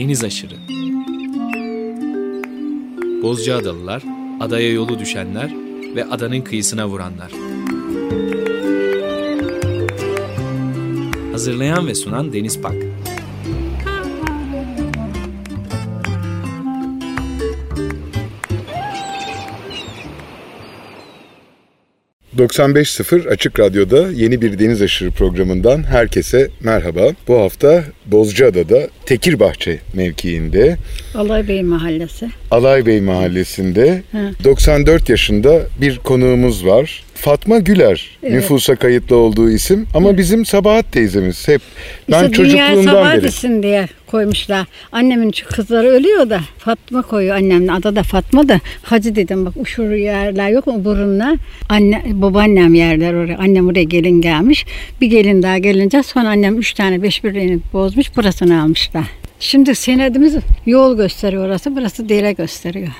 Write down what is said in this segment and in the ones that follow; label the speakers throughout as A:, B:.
A: deniz aşırı. Bozcaadalılar, adaya yolu düşenler ve adanın kıyısına vuranlar. Hazırlayan ve sunan Deniz Pak.
B: 95.0 Açık Radyo'da yeni bir Deniz Aşırı programından herkese merhaba. Bu hafta Bozcaada'da Tekirbahçe mevkiinde
C: Alaybey Mahallesi.
B: Alaybey Mahallesi'nde
C: Hı.
B: 94 yaşında bir konuğumuz var. Fatma Güler
C: Evet.
B: nüfusa kayıtlı olduğu isim ama bizim Sabahat teyzemiz hep ben
C: İşte
B: çocukluğumdan beri.
C: Diye koymuşlar. Annemin kızları ölüyor da Fatma koyuyor annemin adı da Fatma da Hacı dedim bak uşur yerler yok mu burunla anne babaannem yerler oraya annem oraya gelin gelmiş bir gelin daha gelince sonra annem üç tane beş birliğini bozmuş burasını almışlar. Şimdi senedimiz yol gösteriyor orası burası dere gösteriyor.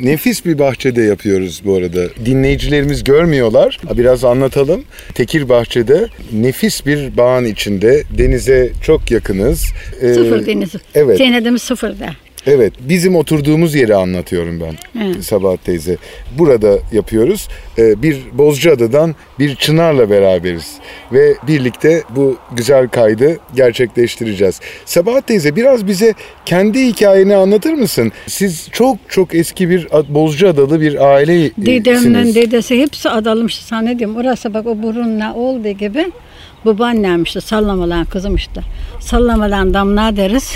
B: Nefis bir bahçede yapıyoruz bu arada. Dinleyicilerimiz görmüyorlar. Biraz anlatalım. Tekir Bahçe'de nefis bir bağın içinde denize çok yakınız. Ee,
C: Sıfır deniz.
B: evet.
C: Senedimiz sıfırda.
B: Evet, bizim oturduğumuz yeri anlatıyorum ben
C: Evet.
B: Sabahat teyze. Burada yapıyoruz. Ee, bir Bozcaada'dan bir Çınar'la beraberiz. Ve birlikte bu güzel kaydı gerçekleştireceğiz. Sabahat teyze biraz bize kendi hikayeni anlatır mısın? Siz çok çok eski bir Bozcaadalı bir ailesiniz.
C: Dedemden dedesi hepsi adalmış zannediyorum. Orası bak o burunla olduğu gibi babaannem işte sallamalan kızım işte. Sallamalan damla deriz.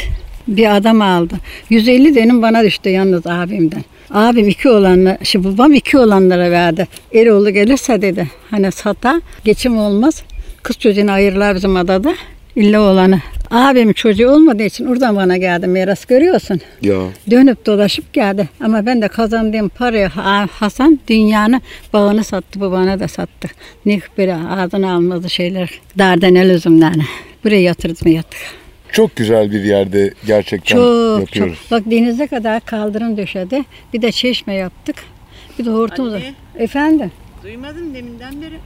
C: Bir adam aldı. 150 denim bana düştü yalnız abimden. Abim iki olanla, şimdi babam iki olanlara verdi. Eroğlu gelirse dedi. Hani sata geçim olmaz. Kız çocuğunu ayırırlar bizim adada. İlla olanı. Abimin çocuğu olmadığı için oradan bana geldi miras görüyorsun.
B: Ya
C: Dönüp dolaşıp geldi. Ama ben de kazandığım parayı Ha- Hasan dünyanın bağını sattı, babana da sattı. Ne böyle ağzına almadı şeyler. Dardanel üzümlerini. Buraya yatırdım yattık.
B: Çok güzel bir yerde gerçekten
C: Çok
B: yapıyoruz.
C: çok. Bak denize kadar kaldırım döşedi. Bir de çeşme yaptık. Bir de hortum.
D: Anne.
C: Efendim?
D: Duymadım deminden beri.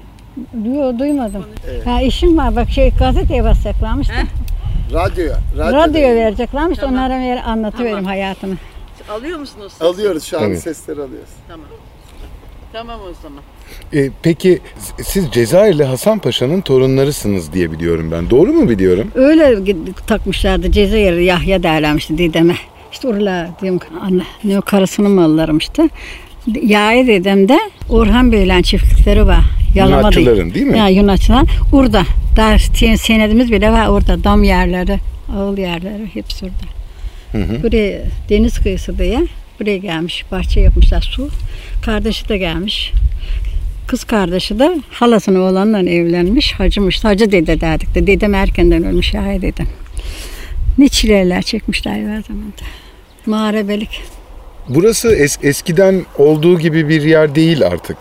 C: Duyuyor, duymadım. Ha işim var. Bak şey gazeteye basacaklarmış da.
E: Radyoya. Radyo
C: Radyoya vereceklermiş.
D: Tamam.
C: Onlara ver, anlatıveririm
D: Tamam.
C: hayatımı.
D: Alıyor musunuz?
E: Alıyoruz şu an
B: Evet.
E: sesleri alıyoruz.
D: Tamam. Tamam o zaman.
B: Ee, peki siz Cezayirli Hasan Paşa'nın torunlarısınız diye biliyorum ben. Doğru mu biliyorum?
C: Öyle takmışlardı Cezayir Yahya derlermişti dedeme. İşte oralar diyorum anne ne o karısının mallarmıştı. Yahya dedemde Orhan Bey'le çiftlikleri var.
B: Yunatçıların değil mi?
C: Ya Yunatçılar. Orada. Daha sen- senedimiz bile var orada. Dam yerleri, ağıl yerleri hepsi orada. Buraya deniz kıyısı diye buraya gelmiş. Bahçe yapmışlar su. Kardeşi de gelmiş. Kız kardeşi de halasının oğlanla evlenmiş. Hacımış. Hacı dede derdik de. Dedem erkenden ölmüş ya dedem. Ne çileler çekmişler her zamanda. Mağarabelik.
B: Burası es- eskiden olduğu gibi bir yer değil artık.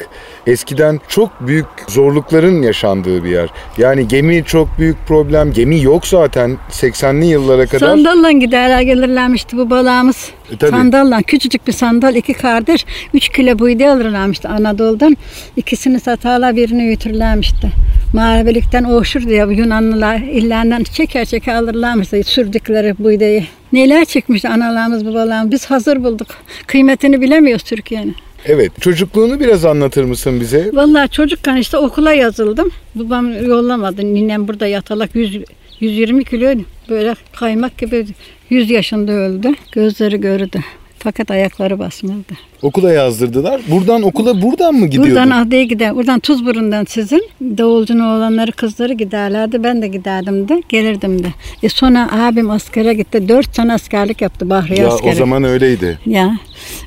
B: Eskiden çok büyük zorlukların yaşandığı bir yer. Yani gemi çok büyük problem. Gemi yok zaten 80'li yıllara kadar.
C: Sandalla giderler gelirlermişti bu balağımız.
B: E, tabii.
C: Sandalla küçücük bir sandal iki kardeş 3 kilo buğday alırlarmıştı Anadolu'dan. İkisini satarlar birini götürürlermişti. Mağarabelikten oğuşur diye Yunanlılar illerinden çeker çeker alırlarmıştı sürdükleri buğdayı. Neler çekmişti analarımız babalarımız. Biz hazır bulduk. Kıymetini bilemiyoruz Türkiye'nin.
B: Evet. Çocukluğunu biraz anlatır mısın bize?
C: Vallahi çocukken işte okula yazıldım. Babam yollamadı. Ninem burada yatalak 100, 120 kilo böyle kaymak gibi 100 yaşında öldü. Gözleri görüdü. Fakat ayakları basmadı.
B: Okula yazdırdılar. Buradan okula buradan mı gidiyordun?
C: Buradan adaya gider. Buradan Tuzburun'dan sizin davulcunun oğlanları kızları giderlerdi. Ben de giderdim de gelirdim de. E sonra abim askere gitti. 4 sene askerlik yaptı Bahriye
B: ya
C: askeri.
B: o zaman öyleydi.
C: Ya.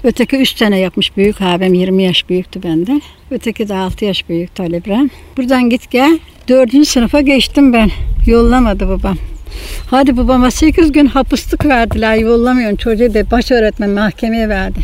C: Öteki 3 sene yapmış büyük abim 20 yaş büyüktü benden. Öteki de 6 yaş büyüktü Ali İbrahim. Buradan git gel. 4. sınıfa geçtim ben. Yollamadı babam. Hadi babama 8 gün hapıslık verdiler. Yollamıyorsun çocuğu da baş öğretmen mahkemeye verdi.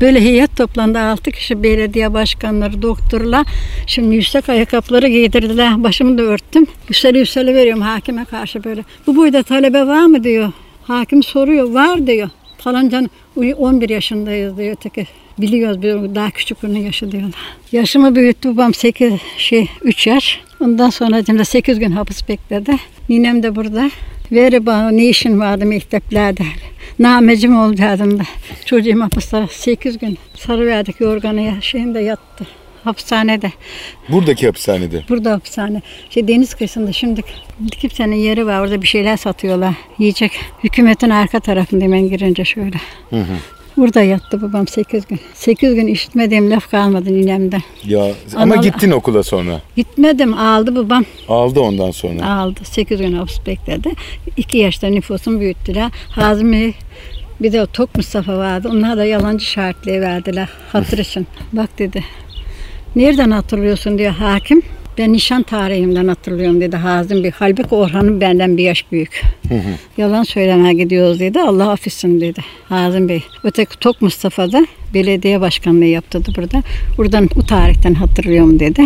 C: Böyle heyet toplandı 6 kişi belediye başkanları, doktorlar. Şimdi yüksek ayakkabıları giydirdiler. Başımı da örttüm. Yükseli yükseli veriyorum hakime karşı böyle. Bu boyda talebe var mı diyor. Hakim soruyor. Var diyor. Falancan 11 yaşındayız diyor öteki. Biliyoruz bir daha küçük onun yaşı diyorlar. Yaşımı büyüttü babam 8 şey 3 yaş. Ondan sonra da 8 gün hapis bekledi. Ninem de burada. Veri bana ne işin vardı mekteplerde. Namecim oldu adımda. Çocuğum hapiste 8 gün sarı verdik yorganı şeyinde yattı. Hapishanede.
B: Buradaki hapishanede.
C: Burada hapishane. Şey deniz kıyısında şimdi kimsenin yeri var. Orada bir şeyler satıyorlar. Yiyecek. Hükümetin arka tarafında hemen girince şöyle. Burada yattı babam 8 gün. 8 gün işitmediğim laf kalmadı ninemden.
B: Ya ama
C: Anal-
B: gittin okula sonra.
C: Gitmedim aldı babam.
B: Aldı ondan sonra.
C: Aldı. 8 gün hapis bekledi. 2 yaşta nüfusum büyüttüler. Hazmi bir de o Tok Mustafa vardı. Onlar da yalancı şartlığı verdiler. Hatır için. Bak dedi. Nereden hatırlıyorsun diyor hakim. Ben nişan tarihimden hatırlıyorum dedi Hazım Bey. Halbuki Orhan'ın benden bir yaş büyük. Yalan söylemeye gidiyoruz dedi. Allah affetsin dedi Hazım Bey. Öteki Tok Mustafa da belediye başkanlığı yaptırdı burada. Buradan bu tarihten hatırlıyorum dedi.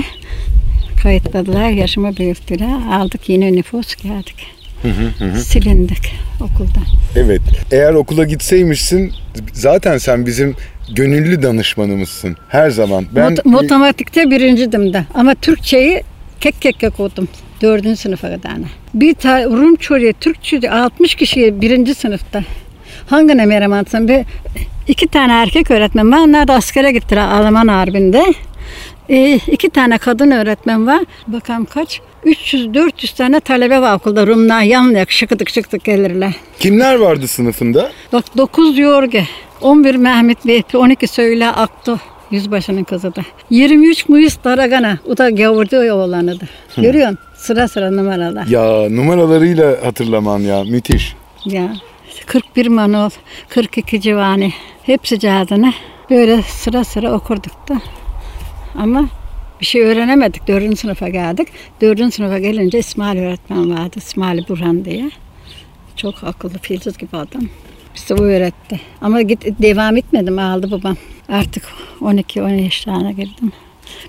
C: Kayıtladılar, yaşımı büyüttüler. Aldık yine nüfus geldik. Silindik okuldan.
B: Evet. Eğer okula gitseymişsin zaten sen bizim gönüllü danışmanımızsın. Her zaman. Ben
C: Mot- matematikte birincidim de. Ama Türkçeyi kek kek kek okudum. Dördüncü sınıfa kadar. Bir ta Rum çocuğu, Türk çocuğu 60 kişiye birinci sınıfta. Hangine merhem atsam? Bir, iki tane erkek öğretmen var. Onlar da askere gittiler Alman harbinde. Ee, iki tane kadın öğretmen var. Bakalım kaç? 300-400 tane talebe var okulda. Rumlar yanlayak şıkıdık şıkıdık gelirler.
B: kimler vardı sınıfında?
C: Bak 9 Yorge, 11 Mehmet Bey, 12 Söyle Aktu. Yüzbaşının kızı da. 23 Muhis Daragana. O da gavurdu oğlanı da. Görüyorsun? Sıra sıra numaralar.
B: Ya numaralarıyla hatırlaman ya müthiş.
C: Ya. 41 Manol, 42 Civani. Hepsi cadını. Böyle sıra sıra okurduk da. Ama bir şey öğrenemedik. Dördüncü sınıfa geldik. Dördüncü sınıfa gelince İsmail öğretmen vardı. İsmail Burhan diye. Çok akıllı, filsiz gibi adam. Bize o öğretti. Ama git devam etmedim. Aldı babam. Artık 12-13 yaşlarına girdim.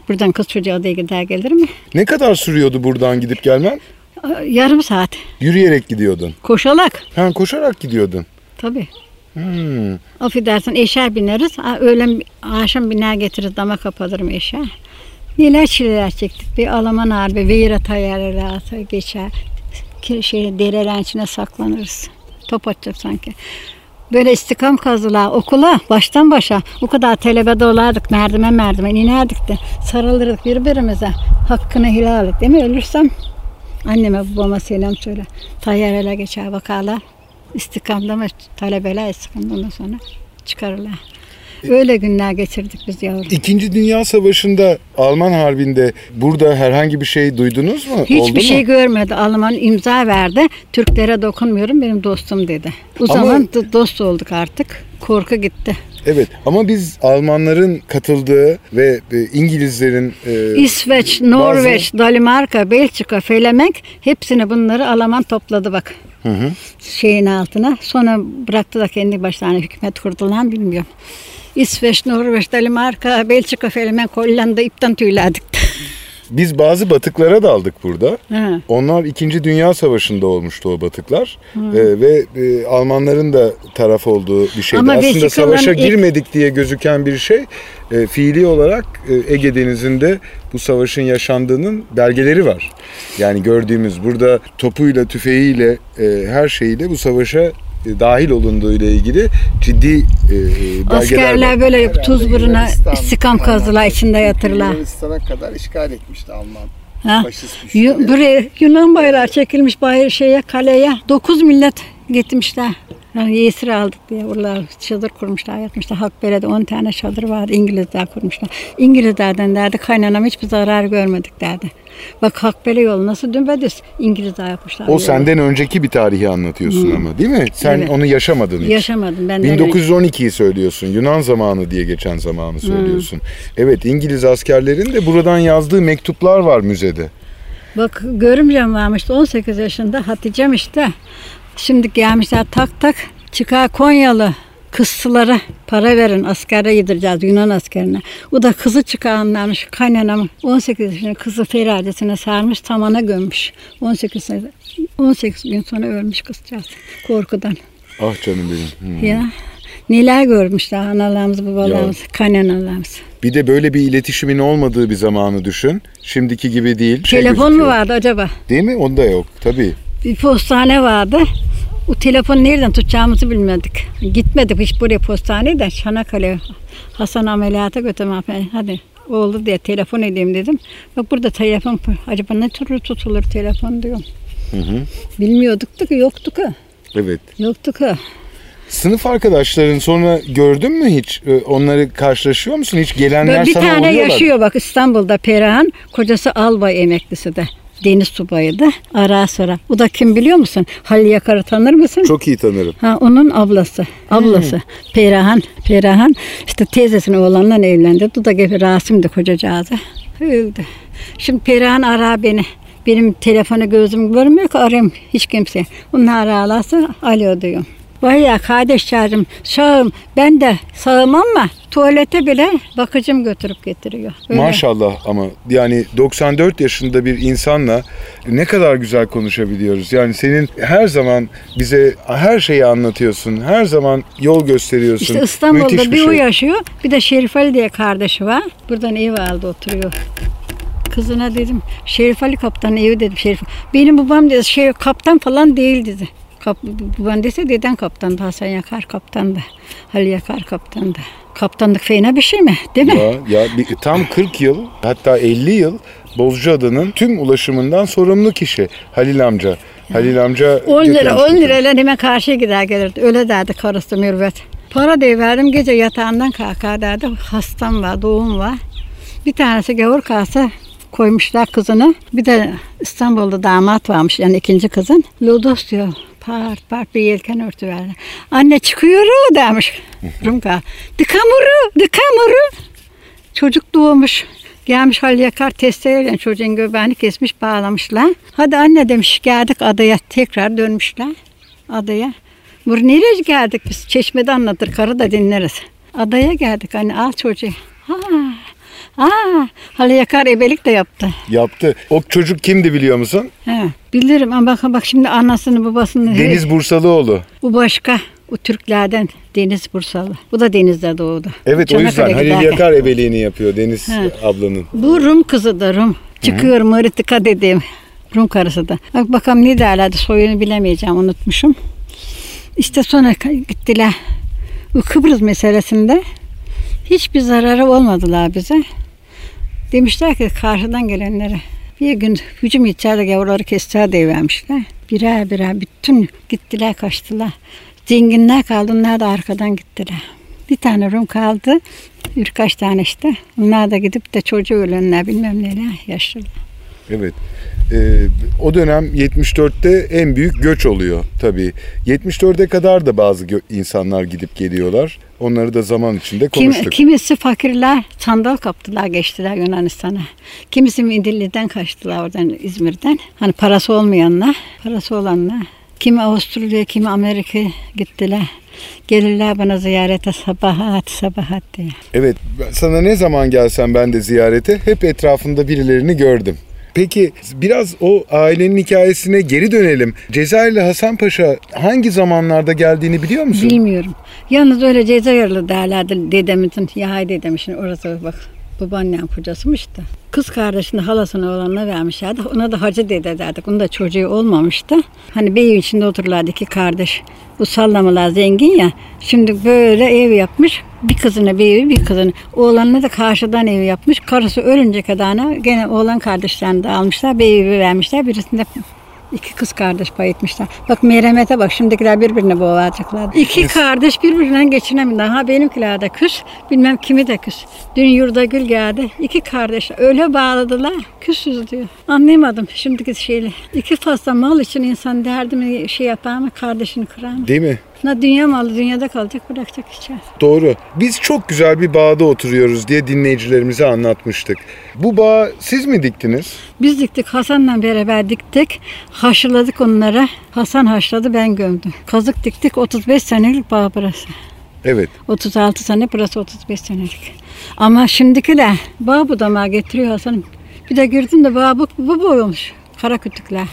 C: Buradan kız çocuğu odaya gider gelir mi?
B: Ne kadar sürüyordu buradan gidip gelmen?
C: Yarım saat.
B: Yürüyerek gidiyordun.
C: Koşarak.
B: Ha koşarak gidiyordun.
C: Tabii.
B: Hmm.
C: Affedersin eşer bineriz. Öğlen akşam biner getiririz dama kapatırım eşer. Neler çileler çektik. Bir Alman harbi, Veyra tayarları geçer. Ki- Şey, derelerin içine saklanırız. Top atacak sanki. Böyle istikam kazılar okula baştan başa. O kadar telebe dolardık merdiven merdiven inerdik de sarılırdık birbirimize. Hakkını helal et değil mi? Ölürsem anneme babama selam söyle. Tayyar ele geçer bakarlar. İstikamda mı talebeler istikamda ondan sonra çıkarırlar. Öyle günler geçirdik biz yavrum.
B: İkinci Dünya Savaşı'nda Alman Harbi'nde burada herhangi bir şey duydunuz mu? Oldu
C: Hiçbir
B: mu?
C: şey görmedi. Alman imza verdi. Türklere dokunmuyorum benim dostum dedi. O
B: Ama-
C: zaman dost olduk artık. Korku gitti.
B: Evet ama biz Almanların katıldığı ve e, İngilizlerin e,
C: İsveç, Norveç, Danimarka, Belçika, Felemek hepsini bunları Alman topladı bak. Şeyin altına. Sonra bıraktı da kendi başlarına hükümet kurdular bilmiyorum. İsveç, Norveç, Danimarka, Belçika, Felemek, Hollanda ipten tüylerdik.
B: biz bazı batıklara daldık burada.
C: Ha.
B: Onlar 2. Dünya Savaşı'nda olmuştu o batıklar. E, ve e, Almanların da taraf olduğu bir şeydi.
C: Ama
B: Aslında savaşa
C: ilk-
B: girmedik diye gözüken bir şey e, fiili olarak e, Ege Denizi'nde bu savaşın yaşandığının belgeleri var. Yani gördüğümüz burada topuyla, tüfeğiyle, e, her şeyiyle bu savaşa dahil olunduğu ile ilgili ciddi e,
C: Askerler
B: var.
C: böyle
E: Herhalde
C: tuz buruna
E: Yunanistan,
C: istikam kazdılar içinde yatırlar.
E: Yunanistan'a kadar işgal etmişti Alman.
C: Ha?
E: Faşist
C: buraya Yunan bayrağı çekilmiş bayır şeye kaleye. Dokuz millet gitmişler. Yani yesir aldık diye oralar çadır kurmuşlar, yatmışlar. Halk Belediye 10 tane çadır vardı. İngilizler kurmuşlar. İngilizlerden derdi kaynanam hiçbir zarar görmedik derdi. Bak Halk Belediye yolu nasıl dümdüz İngilizler yapmışlar.
B: O
C: yolu.
B: senden önceki bir tarihi anlatıyorsun ama değil mi? Sen
C: Evet.
B: onu yaşamadın hiç.
C: Yaşamadım ben. de öyle-
B: 1912'yi söylüyorsun. Yunan zamanı diye geçen zamanı söylüyorsun. Evet İngiliz askerlerin de buradan yazdığı mektuplar var müzede.
C: Bak görümcem varmış 18 yaşında Hatice'm işte. Şimdi gelmişler tak tak çıkar Konyalı kızlara para verin askere yedireceğiz Yunan askerine. O da kızı çıkaranlarmış kaynanam 18 yaşında kızı feracesine sarmış tamana gömmüş. 18 sene 18 gün sonra ölmüş kızcağız korkudan.
B: Ah canım benim. Hmm.
C: Ya Neler görmüşler analarımız, babalarımız, kaynalarımız.
B: Bir de böyle bir iletişimin olmadığı bir zamanı düşün. Şimdiki gibi değil. Şey
C: Telefon mu
B: gözüküyor.
C: vardı acaba?
B: Değil mi? Onda yok tabii.
C: Bir postane vardı. O telefonu nereden tutacağımızı bilmedik. Gitmedik hiç buraya postaneye de Çanakkale Hasan ameliyata götürmem. Ben, Hadi oldu diye telefon edeyim dedim. Bak burada telefon acaba ne türlü tutulur telefon diyorum. Bilmiyorduk da ki yoktu ki.
B: Evet.
C: Yoktu ki.
B: Sınıf arkadaşların sonra gördün mü hiç? Onları karşılaşıyor musun? Hiç gelenler
C: Böyle bir
B: sana
C: tane
B: oluyorlar.
C: yaşıyor bak İstanbul'da Perihan. Kocası albay emeklisi de. Deniz subayı da. Ara sıra. O da kim biliyor musun? Halil Yakar'ı tanır mısın?
B: Çok iyi tanırım.
C: Ha onun ablası. Ablası. Perihan. Perihan işte teyzesinin oğlanla evlendi. O da gibi Rasim'di kocacağızı. Öldü. Şimdi Perihan ara beni. Benim telefonu gözüm görmüyor ki arayayım hiç kimse. Onlar ararsa alo diyorum. Vay ya kardeşlerim sağım. Ben de sağım ama tuvalete bile bakıcım götürüp getiriyor. Öyle.
B: Maşallah ama yani 94 yaşında bir insanla ne kadar güzel konuşabiliyoruz. Yani senin her zaman bize her şeyi anlatıyorsun. Her zaman yol gösteriyorsun.
C: İşte İstanbul'da
B: Müthiş
C: bir,
B: bir
C: o
B: şey.
C: yaşıyor. Bir de Şerif Ali diye kardeşi var. Buradan ev aldı oturuyor. Kızına dedim Şerif Ali kaptan evi dedim Şerif. Benim babam dedi şey kaptan falan değil dedi. Kap, babam dese deden kaptandı. Hasan Yakar kaptandı. Halil Yakar kaptandı. Kaptanlık fena bir şey mi? Değil mi?
B: Ya, ya bir, tam 40 yıl hatta 50 yıl Bozcaada'nın tüm ulaşımından sorumlu kişi Halil amca. Halil amca
C: 10 lira,
B: dükkan
C: 10
B: işletiyor.
C: lirayla hemen karşıya gider gelirdi. Öyle derdi karısı Mürvet. Para diye verdim gece yatağından kalkar derdi. Hastam var, doğum var. Bir tanesi gavur kalsa koymuşlar kızını. Bir de İstanbul'da damat varmış yani ikinci kızın. Lodos diyor. Part part bir yelken örtü verdi. Anne çıkıyor o demiş. Rumka. Dıkamuru, dıkamuru. Çocuk doğmuş. Gelmiş Halil Yakar testereyle çocuğun göbeğini kesmiş bağlamışlar. Hadi anne demiş geldik adaya tekrar dönmüşler adaya. Bur nereye geldik biz? Çeşmede anlatır karı da dinleriz. Adaya geldik hani al çocuğu. Ha. Aa, Halil Yakar ebelik de yaptı.
B: Yaptı. O çocuk kimdi biliyor musun?
C: He, bilirim ama bak, bak şimdi anasını babasını.
B: Deniz Bursalıoğlu.
C: Bu başka. O Türklerden Deniz Bursalı. Bu da denizde doğdu.
B: Evet o yüzden
C: Çanakkale
B: Halil
C: giderken.
B: Yakar ebeliğini yapıyor Deniz
C: He.
B: ablanın.
C: Bu Rum kızı da Rum. Çıkıyor Maritika dediğim Rum karısı da. Bak bakalım ne derlerdi soyunu bilemeyeceğim unutmuşum. İşte sonra gittiler. Bu Kıbrıs meselesinde hiçbir zararı olmadılar bize. Demişler ki karşıdan gelenlere bir gün hücum içeride gavurları kestiler diye vermişler. Birer birer bütün gittiler kaçtılar. Zenginler kaldı onlar da arkadan gittiler. Bir tane Rum kaldı. Birkaç tane işte. Onlar da gidip de çocuğu ölenler bilmem neler yaşlılar.
B: Evet. Ee, o dönem 74'te en büyük göç oluyor tabii. 74'e kadar da bazı insanlar gidip geliyorlar. Onları da zaman içinde
C: Kim,
B: konuştuk.
C: kimisi fakirler sandal kaptılar geçtiler Yunanistan'a. Kimisi Midilli'den kaçtılar oradan İzmir'den. Hani parası olmayanlar, parası olanlar. Kimi Avusturya, kimi Amerika gittiler. Gelirler bana ziyarete sabahat sabahat diye.
B: Evet, sana ne zaman gelsem ben de ziyarete hep etrafında birilerini gördüm. Peki biraz o ailenin hikayesine geri dönelim. Cezayirli Hasan Paşa hangi zamanlarda geldiğini biliyor musun?
C: Bilmiyorum. Yalnız öyle Cezayirli derlerdi dedemizin. Yahay dedemişin orası bak. Babaannem kocasıymış da. Kız kardeşini halasına olanına vermişlerdi. Ona da hacı dede derdik. Onun da çocuğu olmamıştı. Hani beyin içinde otururlardı iki kardeş. Bu sallamalar zengin ya. Şimdi böyle ev yapmış. Bir kızına bir evi bir kızını. Oğlanına da karşıdan ev yapmış. Karısı ölünce kadarına gene oğlan kardeşlerini de almışlar. Bir evi vermişler. Birisinde İki kız kardeş pay etmişler. Bak merhamete bak şimdikiler birbirine boğacaklar. İki kardeş birbirinden geçinemiyorlar. Ha benimkiler de küs. Bilmem kimi de küs. Dün yurda gül geldi. İki kardeş öyle bağladılar. Küsüz diyor. Anlayamadım şimdiki şeyle. İki fazla mal için insan derdimi şey yapar mı kardeşini kırar mı?
B: Değil mi?
C: Na dünya malı dünyada kalacak bırakacak içer.
B: Doğru. Biz çok güzel bir bağda oturuyoruz diye dinleyicilerimize anlatmıştık. Bu bağı siz mi diktiniz?
C: Biz diktik Hasan'la beraber diktik. Haşladık onlara. Hasan haşladı ben gömdüm. Kazık diktik 35 senelik bağ burası.
B: Evet.
C: 36 sene burası 35 senelik. Ama şimdiki de bağ budamağı getiriyor Hasan'ım. Bir de girdim de bağ bu, bu boyumuş. Kara kütükler.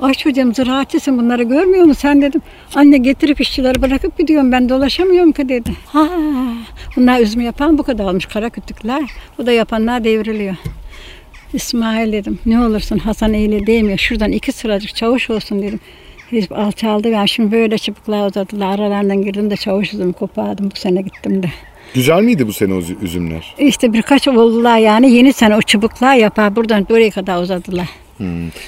C: Ay çocuğum ziraatçısın bunları görmüyor musun sen dedim. Anne getirip işçileri bırakıp gidiyorum ben dolaşamıyorum ki dedi. Ha bunlar üzüm yapan bu kadar olmuş kara kütükler. Bu da yapanlar devriliyor. İsmail dedim ne olursun Hasan eyle değmiyor. Şuradan iki sıracık çavuş olsun dedim. Hiç alçaldı ben şimdi böyle çıpıklar uzadılar. Aralarından girdim de çavuş üzümü kopardım bu sene gittim de.
B: Güzel miydi bu sene üzümler?
C: İşte birkaç oldular yani yeni sene o çubuklar yapar buradan buraya kadar uzadılar.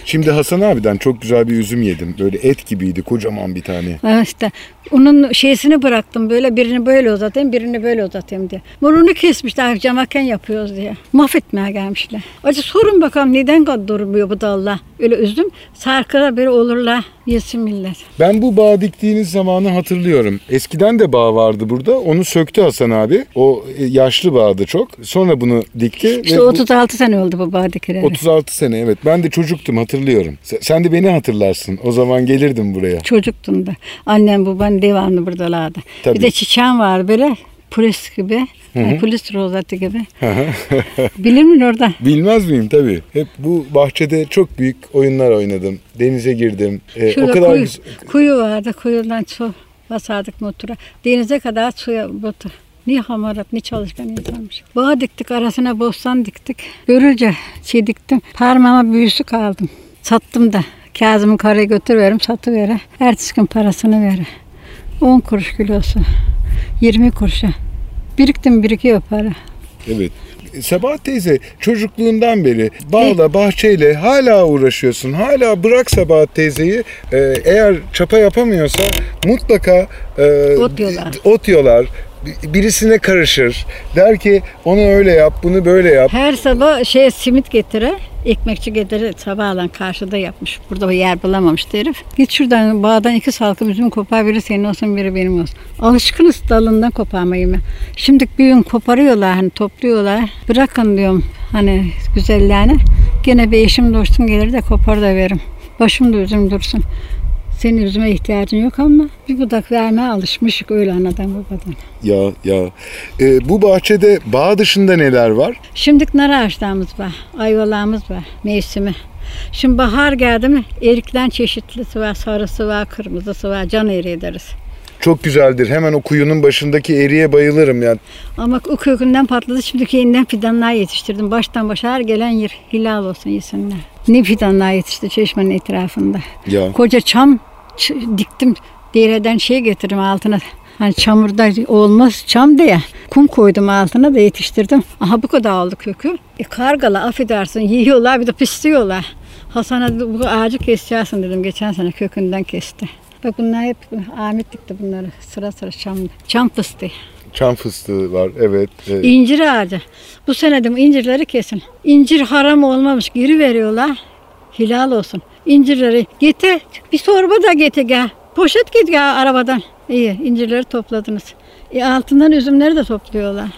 B: Şimdi Hasan abiden çok güzel bir üzüm yedim. Böyle et gibiydi kocaman bir tane.
C: Ha işte onun şeysini bıraktım böyle birini böyle uzatayım birini böyle uzatayım diye. Burunu kesmişler camaken yapıyoruz diye. Mahvetmeye gelmişler. Acı sorun bakalım neden kadar durmuyor bu dallar. Öyle üzüm sarkıda böyle olurlar yesin millet.
B: Ben bu bağ diktiğiniz zamanı hatırlıyorum. Eskiden de bağ vardı burada. Onu söktü Hasan abi. O e, yaşlı bağdı çok. Sonra bunu dikti.
C: İşte
B: ve bu-
C: 36 sene oldu bu bardakileri.
B: 36 sene evet. Ben de çocuktum hatırlıyorum. Sen, de beni hatırlarsın. O zaman gelirdim buraya.
C: Çocuktun da. Annem baban devamlı buradalardı.
B: Tabii.
C: Bir de çiçeğim var böyle polis gibi. Yani polis rozeti gibi. Bilir misin orada?
B: Bilmez miyim tabii. Hep bu bahçede çok büyük oyunlar oynadım. Denize girdim. Ee, o
C: Şurada
B: kadar
C: kuyu,
B: güzel.
C: kuyu vardı. Kuyudan su basardık motora. Denize kadar suya batı. Ne hamarat, ne çalışkan insanmış. Bağ diktik, arasına bostan diktik. Görülce şey diktim. Parmağıma büyüsü kaldım. Sattım da. Kazım'ın karayı götürüverim, satıvere. Ertesi gün parasını vere. 10 kuruş kilosu. 20 kuruşa. Biriktim birikiyor para.
B: Evet. Sebahat teyze çocukluğundan beri bağla bahçeyle hala uğraşıyorsun. Hala bırak Sebahat teyzeyi. Ee, eğer çapa yapamıyorsa mutlaka e,
C: Ot yolar.
B: ot yolar. Bir- Birisine karışır. Der ki onu öyle yap, bunu böyle yap.
C: Her sabah şey simit getirir. Ekmekçi getirir sabahlan karşıda yapmış. Burada bir yer bulamamış herif. Git şuradan bağdan iki salkım üzüm kopar biri senin olsun biri benim olsun. Alışkınız dalından koparmayı ben. Şimdi büyüğün koparıyorlar hani topluyorlar. Bırakın diyorum hani güzellerini. Gene bir eşim dostum gelir de kopar da veririm. Başımda üzüm dursun. Senin üzüme ihtiyacın yok ama bir budak vermeye alışmışık öyle anadan babadan.
B: Ya ya. Ee, bu bahçede bağ dışında neler var?
C: Şimdi nar ağaçlarımız var, ayvalarımız var, mevsimi. Şimdi bahar geldi mi erikten çeşitlisi var, sarısı var, kırmızısı var, can eriği deriz.
B: Çok güzeldir. Hemen o kuyunun başındaki eriye bayılırım ya.
C: Ama o kökünden patladı, şimdiki yeniden fidanlar yetiştirdim. Baştan başa her gelen yer, hilal olsun yesinler. Ne fidanlar yetişti çeşmenin etrafında.
B: Ya.
C: Koca çam diktim, dereden şey getirdim altına. Hani çamurda olmaz çam diye. Kum koydum altına da yetiştirdim. Aha bu kadar oldu kökü. E kargalar affedersin yiyorlar bir de pisliyorlar. Hasan'a bu ağacı keseceksin dedim. Geçen sene kökünden kesti. Bak bunlar hep Ahmet dikti bunları sıra sıra çam. Çam fıstığı.
B: Çam fıstığı var. Evet. evet.
C: İncir ağacı. Bu sene de bu incirleri kesin. İncir haram olmamış geri veriyorlar. Hilal olsun. İncirleri getir. Bir torba da getir gel. Poşet git gel arabadan. İyi incirleri topladınız. E, altından üzümleri de topluyorlar.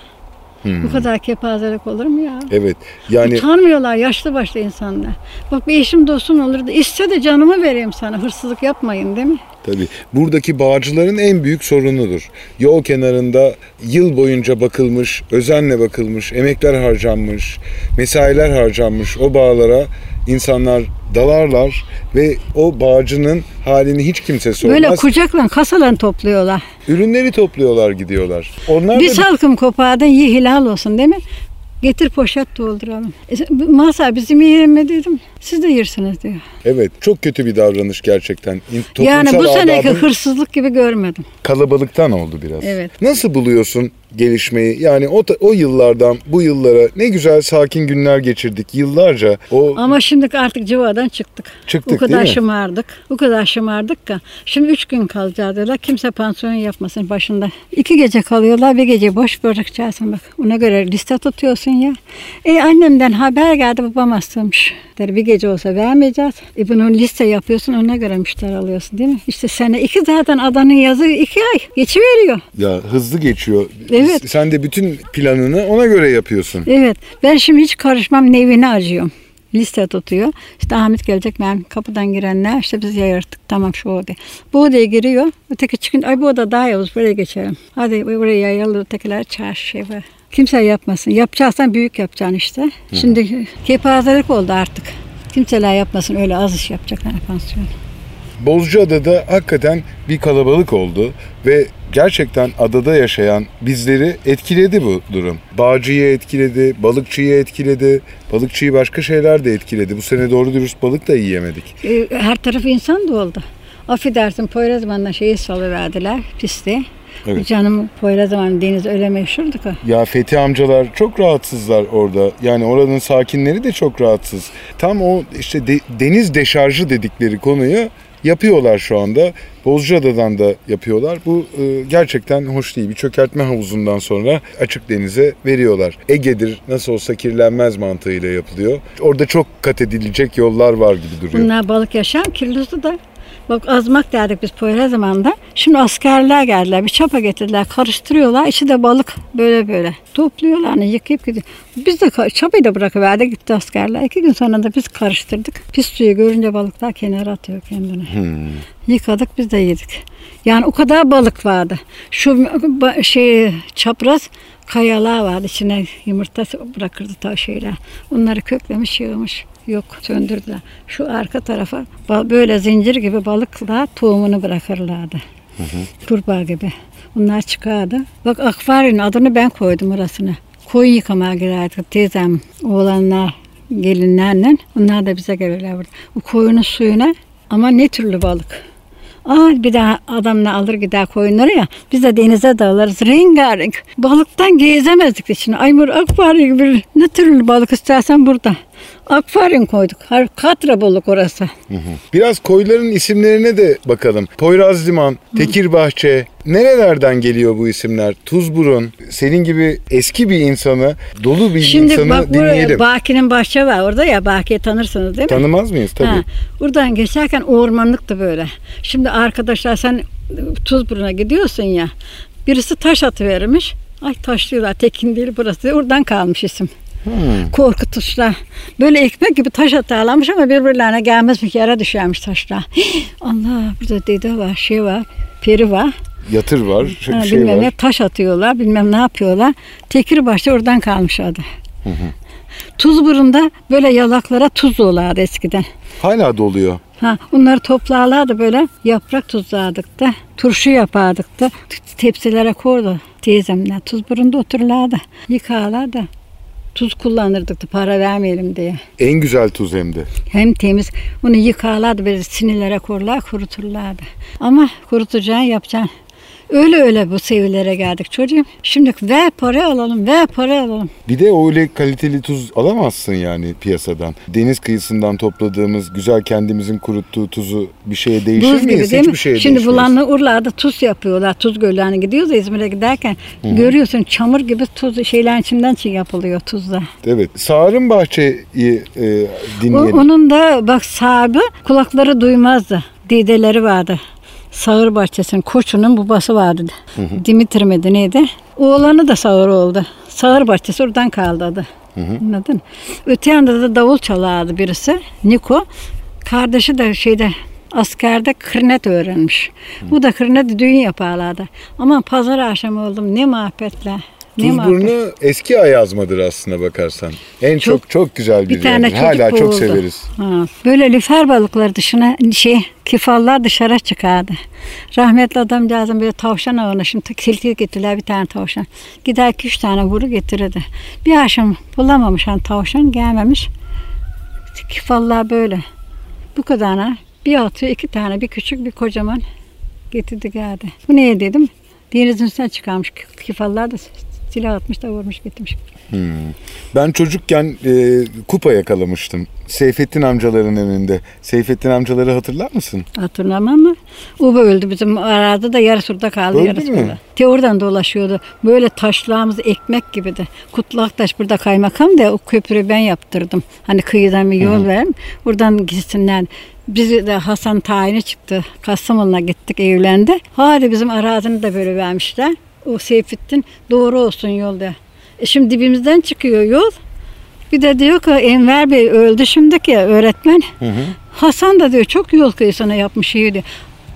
C: Bu kadar kepazelik olur mu ya?
B: Evet. Yani
C: Utanmıyorlar yaşlı başlı insanlar. Bak bir eşim dostum olur da iste de canımı vereyim sana. Hırsızlık yapmayın değil mi?
B: Tabii. Buradaki bağcıların en büyük sorunudur. Yol kenarında yıl boyunca bakılmış, özenle bakılmış, emekler harcanmış, mesailer harcanmış o bağlara insanlar dalarlar ve o bağcının halini hiç kimse sormaz.
C: Böyle kucakla kasalan topluyorlar.
B: Ürünleri topluyorlar gidiyorlar. Onlar
C: Bir
B: da
C: salkım kopardın ye hilal olsun değil mi? Getir poşet dolduralım. E, masa bizim yiyelim mi dedim. Siz de yersiniz diyor.
B: evet çok kötü bir davranış gerçekten. İn-
C: yani bu
B: toplumsal
C: seneki hırsızlık gibi görmedim.
B: kalabalıktan oldu biraz.
C: Evet.
B: Nasıl buluyorsun gelişmeyi? Yani o o yıllardan bu yıllara ne güzel sakin günler geçirdik yıllarca. O
C: Ama şimdi artık civadan çıktık.
B: Çıktık,
C: Bu kadar
B: değil mi?
C: şımardık. Bu kadar şımardık ki. Şimdi üç gün kalacağız diyorlar. Kimse pansiyon yapmasın başında. İki gece kalıyorlar. Bir gece boş bırakacaksın bak. Ona göre liste tutuyorsun ya. E annemden haber geldi babam hastaymış. Der, bir gece olsa vermeyeceğiz. E bunu liste yapıyorsun ona göre müşteri alıyorsun değil mi? İşte sene iki zaten adanın yazı iki ay geçiveriyor.
B: ya hızlı geçiyor.
C: Evet.
B: Sen de bütün planını ona göre yapıyorsun.
C: Evet. Ben şimdi hiç karışmam nevini acıyorum. Liste tutuyor. İşte Ahmet gelecek ben kapıdan girenler işte biz yayırttık tamam şu odaya. Bu odaya giriyor. Öteki çıkın ay bu oda daha yavuz buraya geçelim. Hadi buraya yayalım ötekiler çarşı şey var. Kimse yapmasın. Yapacaksan büyük yapacaksın işte. Şimdi kepazelik oldu artık. Kimseler yapmasın öyle az iş yapacak hani pansiyon.
B: Bozcaada'da hakikaten bir kalabalık oldu ve gerçekten adada yaşayan bizleri etkiledi bu durum. Bağcıyı etkiledi, balıkçıyı etkiledi, balıkçıyı başka şeyler de etkiledi. Bu sene doğru dürüst balık da yiyemedik.
C: Ee, Her tarafı insan da oldu. Affedersin Poyrazman'da şeyi salıverdiler pisti.
B: Evet.
C: Canım Poyrazman deniz öyle meşhurdu ki.
B: Ya Fethi amcalar çok rahatsızlar orada. Yani oranın sakinleri de çok rahatsız. Tam o işte de- deniz deşarjı dedikleri konuyu yapıyorlar şu anda. Bozcaada'dan da yapıyorlar. Bu e, gerçekten hoş değil. Bir çökertme havuzundan sonra açık denize veriyorlar. Ege'dir nasıl olsa kirlenmez mantığıyla yapılıyor. Orada çok kat edilecek yollar var gibi duruyor.
C: Bunlar balık yaşam kirlosu da. Bak azmak derdik biz Poyraz zamanında. Şimdi askerler geldiler. Bir çapa getirdiler. Karıştırıyorlar. İçi de balık böyle böyle. Topluyorlar hani yıkayıp gidiyor. Biz de çapayı da bırakıverdik gitti askerler. İki gün sonra da biz karıştırdık. Pis suyu görünce balıklar kenara atıyor kendini. Yıkadık biz de yedik. Yani o kadar balık vardı. Şu şey çapraz kayalar vardı. İçine yumurta bırakırdı ta şeyler. Onları köklemiş yığmış. Yok söndürdüler. Şu arka tarafa böyle zincir gibi balıklar tohumunu bırakırlardı. Kurbağa gibi. Bunlar çıkardı. Bak akvaryum adını ben koydum orasına. Koyun yıkamaya girerdik teyzem, oğlanlar, gelinlerle. Onlar da bize gelirler burada. Bu koyunun suyuna ama ne türlü balık. Aa, bir daha adamla alır gider koyunları ya. Biz de denize dalarız. Rengarenk. Balıktan gezemezdik içine. Aymur akvaryum gibi ne türlü balık istersen burada. Akvaryum koyduk. Har katra balık orası.
B: Biraz koyların isimlerine de bakalım. Poyraz Liman, Tekirbahçe, nerelerden geliyor bu isimler? Tuzburun, senin gibi eski bir insanı, dolu bir
C: Şimdi
B: insanı
C: bak
B: dinleyelim.
C: Baki'nin bahçe var orada ya. Baki'yi tanırsınız değil mi?
B: Tanımaz mıyız? Tabii.
C: Ha, buradan geçerken ormanlıktı böyle. Şimdi arkadaşlar sen Tuzburun'a gidiyorsun ya. Birisi taş atıvermiş. Ay taş diyorlar Tekin değil burası. Oradan kalmış isim.
B: Hmm.
C: Böyle ekmek gibi taş atarlarmış ama birbirlerine gelmezmiş yere düşermiş taşlar. Allah burada dede var, şey var, peri var.
B: Yatır var,
C: Ha,
B: şey
C: bilmem
B: var.
C: ne taş atıyorlar, bilmem ne yapıyorlar. Tekirbaş'ta oradan kalmış adı. Tuzburun'da böyle yalaklara tuz olardı eskiden.
B: Hala doluyor.
C: Ha, onları toplarlardı böyle yaprak tuzlardık da turşu yapardık da tepsilere koydu teyzemler. Tuzburun'da otururlardı. Yıkarlardı. Tuz kullanırdık para vermeyelim diye.
B: En güzel tuz hem de.
C: Hem temiz. Onu yıkarlardı böyle sinirlere korlar kuruturlardı. Ama kurutacaksın yapacaksın. Öyle öyle bu sevilere geldik çocuğum. Şimdi ver para alalım, ver para alalım.
B: Bir de öyle kaliteli tuz alamazsın yani piyasadan. Deniz kıyısından topladığımız güzel kendimizin kuruttuğu tuzu bir şeye değişir
C: Buz gibi
B: miyiz?
C: mi?
B: Hiçbir şeye
C: Şimdi bulanlı Urla'da tuz yapıyorlar. Tuz göllerine gidiyoruz ya İzmir'e giderken. Görüyorsun çamur gibi tuz şeylerin içinden çi- yapılıyor tuzla.
B: Evet. Sağırın Bahçe'yi e,
C: O,
B: dinleyelim.
C: onun da bak sahibi kulakları duymazdı. Dideleri vardı. Sağır bahçesinin koçunun babası vardı. Dimitri miydi neydi? Oğlanı da sağır oldu. Sağır bahçesi oradan kaldı adı. Anladın? Öte yanda da davul çalardı birisi. Niko. Kardeşi de şeyde askerde kırnet öğrenmiş. Bu da kırnet düğün yaparlardı. Ama pazar akşamı oldum ne muhabbetler.
B: Tuzburnu eski Ayazma'dır aslına bakarsan. En çok çok,
C: Çok-
B: güzel bir,
C: Bir tane
B: yerdir. Hala çok
C: boğuldu.
B: severiz.
C: Ha, böyle lüfer balıkları dışına şey kifallar dışarı çıkardı. Rahmetli adamcağızın böyle tavşan avına şimdi tilki getirdiler bir tane tavşan. Gider iki üç tane vuru getirirdi. Bir akşam bulamamış hani tavşan gelmemiş. Kifallar böyle. Bu kadar ha. Bir atıyor iki tane bir küçük bir kocaman getirdi geldi. Bu neye dedim? Denizin üstüne çıkarmış. Kifallar da silah atmış da vurmuş gitmiş.
B: Ben çocukken e, kupa yakalamıştım. Seyfettin amcaların önünde. Seyfettin amcaları hatırlar mısın?
C: Hatırlamam mı? O öldü bizim arada da yarısı orada kaldı
B: Öldü
C: yarısı
B: mü?
C: burada. Te oradan dolaşıyordu. Böyle taşlarımız ekmek gibiydi. Kutlaktaş burada kaymakam da o köprüyü ben yaptırdım. Hani kıyıdan bir yol verim. Oradan gitsinler. Biz de Hasan tayini çıktı. Kastamonu'na gittik evlendi. Hadi bizim arazini de böyle vermişler. O Seyfettin doğru olsun yolda. E şimdi dibimizden çıkıyor yol. Bir de diyor ki Enver Bey öldü şimdiki öğretmen. Hasan da diyor çok yol kıyısına yapmış iyi diyor.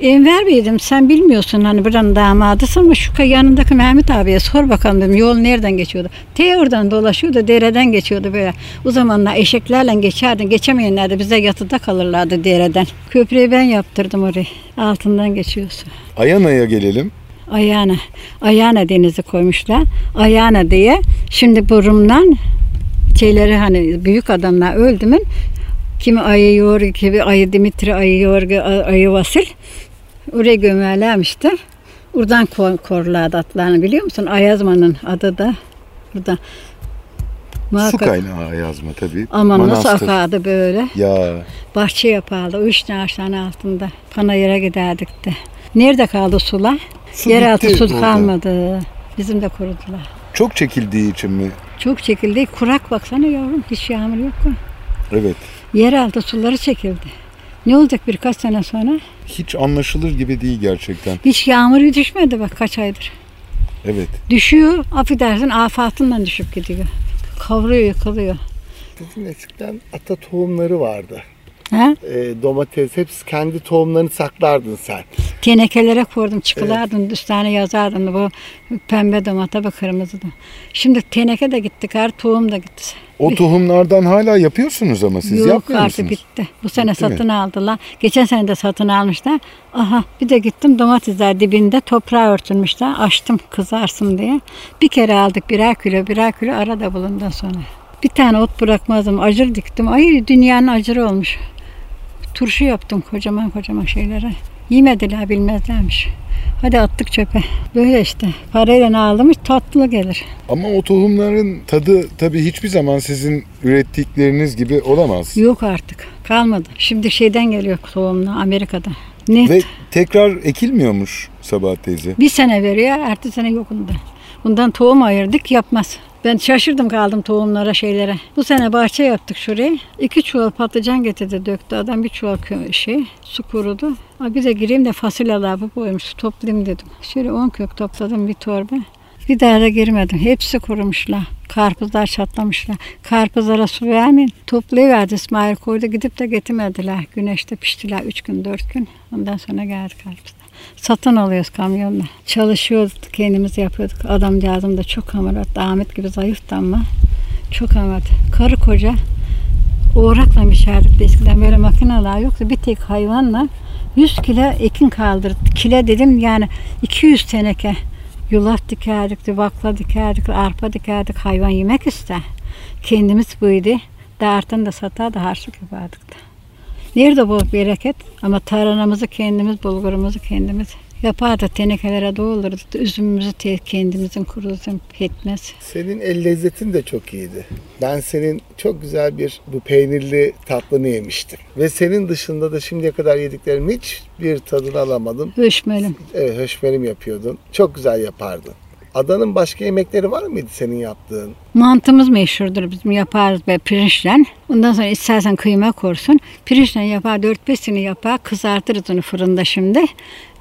C: Enver Bey'dim sen bilmiyorsun hani buranın damadısın ama şu yanındaki Mehmet abiye sor bakalım dedim yol nereden geçiyordu. Te oradan dolaşıyordu dereden geçiyordu böyle. O zamanlar eşeklerle geçerdi geçemeyenler de bize yatıda kalırlardı dereden. Köprüyü ben yaptırdım orayı altından geçiyorsun.
B: Ayana'ya gelelim.
C: Ayağına, Ayağına denizi koymuşlar. Ayağına diye. Şimdi bu Rum'dan şeyleri hani büyük adamlar öldü mü kimi ayı Yorgi, kimi ayı Dimitri, ayı Yorgi, ayı Vasil oraya gömerlermişti. Oradan kor, korlardı atlarını biliyor musun? Ayazma'nın adı da burada.
B: Su
C: Muhakkak.
B: kaynağı yazma tabii.
C: Ama nasıl
B: Manastır.
C: akardı böyle.
B: Ya
C: Bahçe yapardı. Üç ağaçların altında. Panayır'a giderdik de. Nerede kaldı sular?
B: Su
C: Yeraltı
B: bitti
C: su
B: orada.
C: kalmadı. Bizim de kurudular.
B: çok çekildiği için mi?
C: Çok çekildi. Kurak baksana yavrum. Hiç yağmur yok mu?
B: Evet.
C: Yeraltı suları çekildi. Ne olacak birkaç sene sonra?
B: Hiç anlaşılır gibi değil gerçekten.
C: Hiç yağmur düşmedi bak kaç aydır.
B: Evet.
C: Düşüyor, affedersin afatından düşüp gidiyor. Kavruyor, yıkılıyor.
E: Sizin eskiden ata tohumları vardı.
C: Ha?
E: Ee, domates hepsi kendi tohumlarını saklardın sen.
C: Tenekelere koydum, çıkılardın, üstlerine yazardın bu pembe domata ve kırmızı da. Şimdi teneke de gitti, kar tohum da gitti.
B: O tohumlardan hala yapıyorsunuz ama siz
C: Yok
B: yapmıyor
C: artık
B: musunuz?
C: bitti. Bu sene
B: Bitti mi?
C: satın aldılar. Geçen sene de satın almışlar. Aha bir de gittim domatesler dibinde toprağa örtülmüşler. Açtım kızarsın diye. Bir kere aldık birer kilo birer kilo arada bulundan sonra. Bir tane ot bırakmazdım. Acır diktim. Ay dünyanın acırı olmuş. Turşu yaptım kocaman kocaman şeylere. Yemediler bilmezlermiş. Hadi attık çöpe. Böyle işte. Parayla aldım tatlı gelir.
B: Ama o tohumların tadı tabii hiçbir zaman sizin ürettikleriniz gibi olamaz.
C: Yok artık. Kalmadı. Şimdi şeyden geliyor tohumlu Amerika'dan. Ne?
B: Ve tekrar ekilmiyormuş Sabahat teyze.
C: Bir sene veriyor, ertesi sene yok bunda. Bundan tohum ayırdık, yapmaz. Ben şaşırdım kaldım tohumlara şeylere. Bu sene bahçe yaptık şuraya. İki çuval patlıcan getirdi döktü adam. Bir çuval şey su kurudu. Ha, bir de gireyim de fasulyeler bu boymuş toplayayım dedim. Şöyle on kök topladım bir torba. Bir daha da girmedim. Hepsi kurumuşlar. Karpuzlar çatlamışlar. Karpuzlara su vermeyin. Toplayıverdi İsmail koydu. Gidip de getirmediler. Güneşte piştiler. Üç gün, dört gün. Ondan sonra geldi karpuzlar. Satın alıyoruz kamyonla. Çalışıyorduk, kendimiz yapıyorduk. Adamcağızım da çok hamarat. Ahmet gibi zayıftı ama çok hamarat. Karı koca uğrakla biçerdik de eskiden böyle makineler yoktu. Bir tek hayvanla 100 kilo ekin kaldırdık. Kile dedim yani 200 teneke. Yulaf dikerdik, bakla dikerdik, arpa dikerdik. Hayvan yemek ister. Kendimiz buydu. Dağıtın da satar da harçlık yapardık da. Nerede bu bereket? Ama taranamızı kendimiz, bulgurumuzu kendimiz yapardık. Tenekelere doldurduk. Üzümümüzü kendimizin kurudum pekmez.
E: Senin el lezzetin de çok iyiydi. Ben senin çok güzel bir bu peynirli tatlını yemiştim. Ve senin dışında da şimdiye kadar yediklerim hiç bir tadını alamadım.
C: Höşmelim.
E: Evet, höşmerim yapıyordun. Çok güzel yapardın. Adanın başka yemekleri var mıydı senin yaptığın?
C: Mantımız meşhurdur bizim yaparız be pirinçle. Ondan sonra istersen kıyma korsun. Pirinçle yapar 4-5 sene yapar kızartırız onu fırında şimdi.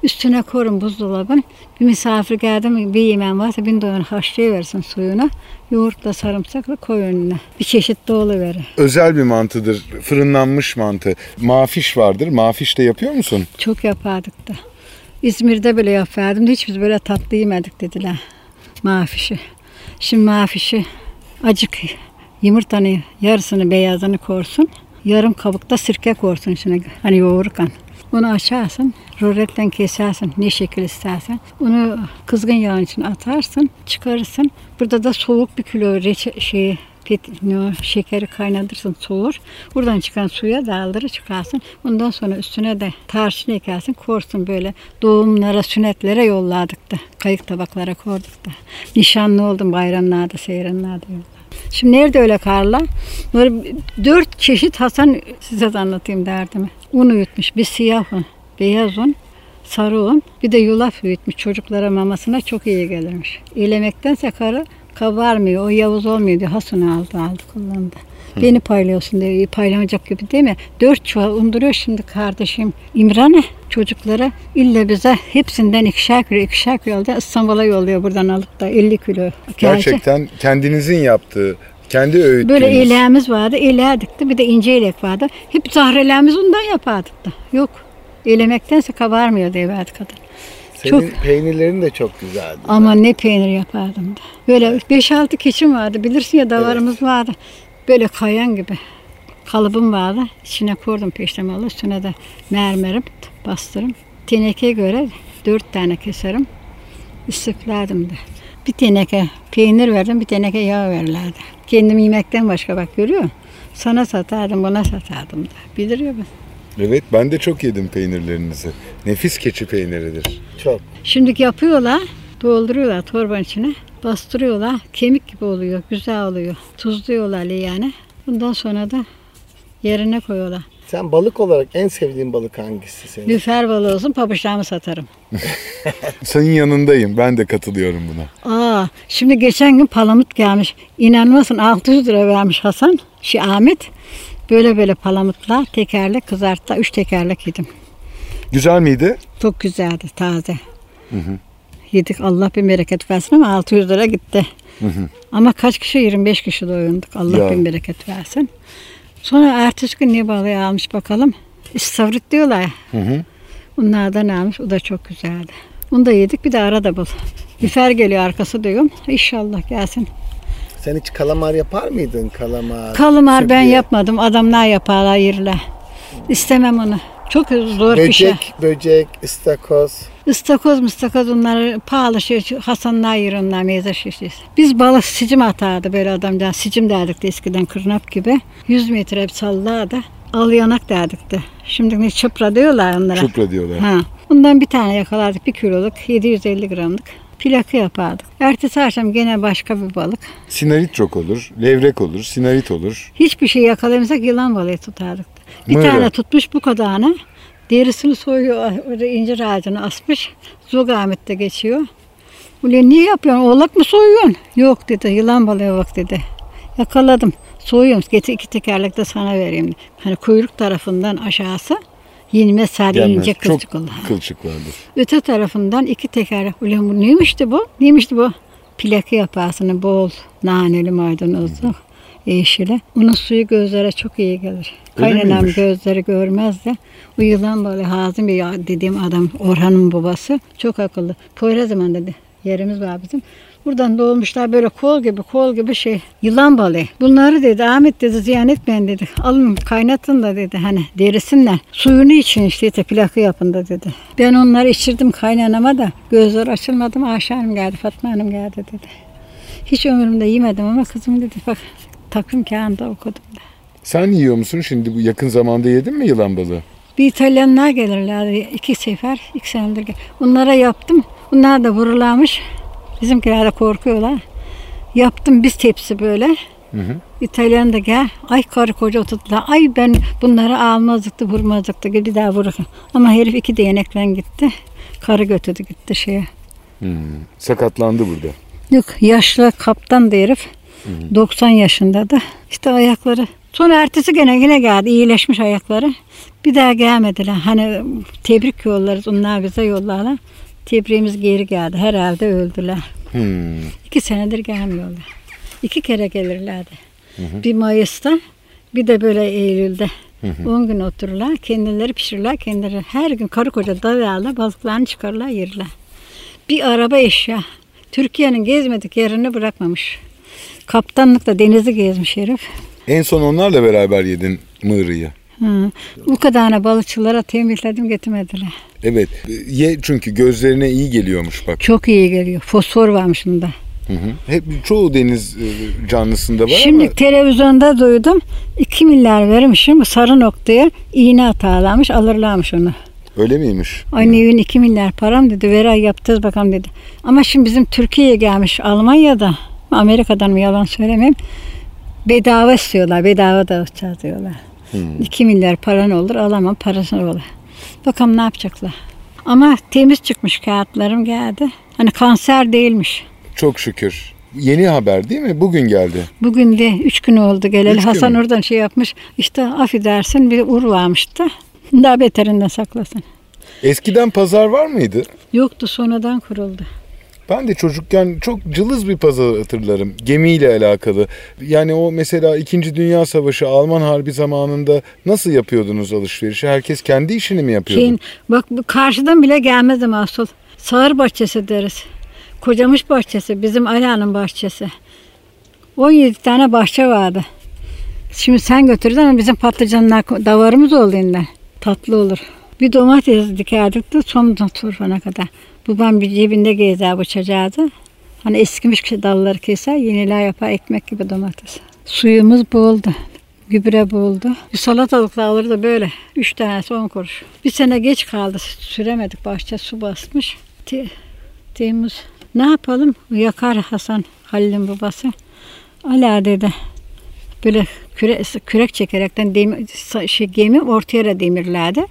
C: Üstüne korun buzdolabın. Bir misafir geldi mi bir yemeğin varsa bin dolar haşlayıversin suyunu. Yoğurtla sarımsakla koy önüne. Bir çeşit de verir.
B: Özel bir mantıdır. Fırınlanmış mantı. Mafiş vardır. Mafiş de yapıyor musun?
C: Çok yapardık da. İzmir'de bile yapardım hiç biz böyle tatlı yemedik dediler. Mafişi. Şimdi mafişi acık yumurtanın yarısını beyazını korsun. Yarım kabukta sirke korsun içine. Hani yoğururken. Onu açarsın, roletten kesersin ne şekil istersen. Onu kızgın yağın içine atarsın, çıkarırsın. Burada da soğuk bir kilo reçe, şey, pet, ne o, şekeri kaynatırsın soğur. Buradan çıkan suya daldırır çıkarsın. Ondan sonra üstüne de tarçın ekersin. Korsun böyle doğumlara, sünnetlere yolladık da. Kayık tabaklara koyduk da. Nişanlı oldum bayramlarda, seyranlarda yolladık. Şimdi nerede öyle karla? Böyle dört çeşit Hasan size de anlatayım derdimi. Un uyutmuş. Bir siyah un, beyaz un, sarı un, bir de yulaf uyutmuş. Çocuklara mamasına çok iyi gelirmiş. İlemektense karı kabarmıyor. O Yavuz olmuyor diyor. Hasan'ı aldı aldı kullandı. Beni paylıyorsun diyor. Paylamayacak gibi değil mi? Dört çuval unduruyor şimdi kardeşim İmran'e çocuklara illa bize hepsinden ikişer kilo ikişer kilo aldı. İstanbul'a yolluyor buradan alıp da 50 kilo. Gerçi
B: Gerçekten kendinizin yaptığı, kendi öğüttüğünüz.
C: Böyle ileğimiz vardı. İleğe dikti. Bir de ince ilek vardı. Hep zahrelerimiz ondan yapardık da. Yok. Elemektense kabarmıyor diye verdi kadın.
E: Senin peynirlerin de çok güzeldi.
C: Ama ne peynir yapardım da. Böyle 5-6 keçim vardı. Bilirsin ya davarımız vardı. Böyle kayan gibi. Kalıbım vardı. İçine koydum peştemalı. Üstüne de mermerim bastırım. Tenekeye göre dört tane keserim. İstiflerdim de. Bir teneke peynir verdim, bir teneke yağ verirlerdi. Kendim yemekten başka bak görüyor musun? Sana satardım, buna satardım da. Bilir ya ben.
B: Evet ben de çok yedim peynirlerinizi. Nefis keçi peyniridir.
E: Çok.
C: Şimdiki yapıyorlar, dolduruyorlar torbanın içine, bastırıyorlar, kemik gibi oluyor, güzel oluyor. Tuzluyorlar yani. Bundan sonra da yerine koyuyorlar.
E: Sen balık olarak en sevdiğin balık hangisi senin?
C: Lüfer balığı olsun, pabuçlarımı satarım.
B: Senin yanındayım. Ben de katılıyorum buna.
C: Aa, şimdi geçen gün palamut gelmiş. İnanmazsın 600 lira vermiş Hasan, şey Ahmet. Böyle böyle palamutlar, tekerlek kızarttı. Üç tekerlek yedim.
B: Güzel miydi?
C: Çok güzeldi, taze. Yedik Allah bir bereket versin ama 600 lira gitti. Ama kaç kişi? 25 kişi doyunduk. Allah
B: Ya.
C: bin bereket versin. Sonra ertesi gün ne balığı almış bakalım. İstavrit diyorlar ya.
B: Hı hı.
C: Onlardan almış. O da çok güzeldi. Onu da yedik. Bir de arada bul. Bifer geliyor arkası diyorum. İnşallah gelsin.
E: Sen hiç kalamar yapar mıydın? Kalamar.
C: Kalamar ben
E: sübye,
C: yapmadım. Adamlar yaparlar yerler. İstemem onu. Çok zor bir şey.
E: Böcek, böcek, istakoz.
C: Istakoz mıstakoz onları pahalı şey. Hasanlar yer onlar meyze şişesi. Biz balık sicim atardı böyle adamcan. Sicim derdik de eskiden kırnap gibi. 100 metre hep sallardı. Al yanak derdik de. Şimdi ne çıpra diyorlar onlara.
B: Çupra diyorlar.
C: Ha. Bundan bir tane yakalardık. Bir kiloluk 750 gramlık. Plakı yapardık. Ertesi akşam gene başka bir balık.
B: Sinarit çok olur. Levrek olur. Sinarit olur.
C: Hiçbir şey yakalayamasak yılan balığı tutardık. Bir
B: Mığra.
C: tane tutmuş bu kadarını. Derisini soyuyor, incir ağacını asmış. Zogamet'te geçiyor. Ulan niye yapıyorsun? Oğlak mı soyuyorsun? Yok dedi, yılan balığı bak dedi. Yakaladım. Soyuyorum. Getir iki tekerlek de sana vereyim. Hani kuyruk tarafından aşağısı sadece
B: Gelmez.
C: ince
B: Çok
C: kılçık olur.
B: kılçık vardır.
C: Öte tarafından iki tekerlek. Ulan bu neymişti bu? Neymişti bu? Plakı yaparsın bol naneli maydanozlu yeşili. Onun suyu gözlere çok iyi gelir.
B: Öyle
C: Kaynanam
B: miymiş?
C: gözleri görmez de. Bu yılan balığı Hazım Bey dediğim adam Orhan'ın babası çok akıllı. Poyraz zaman dedi. Yerimiz var bizim. Buradan doğmuşlar böyle kol gibi kol gibi şey yılan balığı. Bunları dedi Ahmet dedi ziyan etmeyin dedi. Alın kaynatın da dedi hani derisinden. Suyunu için işte plakı yapın da dedi. Ben onları içirdim kaynanama da gözler açılmadı mı Ayşe Hanım geldi Fatma Hanım geldi dedi. Hiç ömrümde yemedim ama kızım dedi bak takvim kağında okudum da.
B: Sen yiyor musun şimdi bu yakın zamanda yedin mi yılan balığı?
C: Bir İtalyanlar gelirlerdi iki sefer, iki senedir. Onlara yaptım. Onlar da vurularmış. Bizimkiler de korkuyorlar. Yaptım biz tepsi böyle. İtalyan da gel. Ay karı koca oturttular. Ay ben bunları almazdık da vurmazdık da bir daha vurur. Ama herif iki değnekle gitti. Karı götürdü gitti şeye.
B: Sakatlandı burada.
C: Yok yaşlı kaptan da herif. 90 yaşında da. İşte ayakları. Sonra ertesi gene yine geldi. iyileşmiş ayakları. Bir daha gelmediler. Hani tebrik yollarız. Onlar bize yollarlar. Tebriğimiz geri geldi. Herhalde öldüler.
B: Hmm.
C: İki senedir gelmiyorlar. İki kere gelirlerdi. Bir Mayıs'ta bir de böyle Eylül'de. 10 gün otururlar. Kendileri pişirirler. Kendileri her gün karı koca davarla balıklarını çıkarırlar yerler. Bir araba eşya. Türkiye'nin gezmedik yerini bırakmamış. Kaptanlıkta denizi gezmiş herif.
B: En son onlarla beraber yedin mığrıyı.
C: Hı. Bu kadarına balıkçılara tembihledim getirmediler.
B: Evet. Ye çünkü gözlerine iyi geliyormuş bak.
C: Çok iyi geliyor. Fosfor varmış bunda.
B: Hı hı. Hep çoğu deniz e, canlısında var
C: Şimdi
B: ama
C: televizyonda duydum. 2 milyar vermişim sarı noktaya iğne atarlarmış alırlarmış onu.
B: öyle miymiş?
C: Gün 2 milyar param dedi. Ver ay yaptırız bakalım dedi. Ama şimdi bizim Türkiye'ye gelmiş Almanya'da Amerika'dan mı yalan söylemeyeyim. Bedava istiyorlar. Bedava dağıtacağız diyorlar. 2 milyar paran olur alamam parasını olur. Bakalım ne yapacaklar. Ama temiz çıkmış kağıtlarım geldi. Hani kanser değilmiş.
B: Çok şükür. Yeni haber değil mi? Bugün geldi.
C: Bugün de üç gün oldu geleli.
B: Üç gün
C: Hasan
B: mü?
C: oradan şey yapmış. İşte affedersin bir ur varmıştı. Daha beterinden saklasın.
B: Eskiden pazar var mıydı?
C: Yoktu sonradan kuruldu.
B: Ben de çocukken çok cılız bir pazar hatırlarım. Gemiyle alakalı. Yani o mesela 2. Dünya Savaşı Alman Harbi zamanında nasıl yapıyordunuz alışverişi? Herkes kendi işini mi yapıyordu?
C: Şeyin, bak karşıdan bile gelmedi mahsul. Sağır bahçesi deriz. Kocamış bahçesi, bizim Ala'nın bahçesi. 17 tane bahçe vardı. Şimdi sen götürdün ama bizim patlıcanlar davarımız oldu yeniden. Tatlı olur. Bir domates dikerdik de son turfana kadar. Babam bir cebinde gezer bıçacaktı. Hani eskimiş dalları keser, yeniler yapar ekmek gibi domates. Suyumuz boldu. Gübre buldu. Bir salatalıkla alırdı böyle. Üç tanesi on kuruş. Bir sene geç kaldı. Süremedik. Bahçe su basmış. Te- Temmuz. Ne yapalım? Yakar Hasan Halil'in babası. Ala dedi. Böyle küre, kürek çekerekten demir, şey, gemi ortaya da demirlerdi.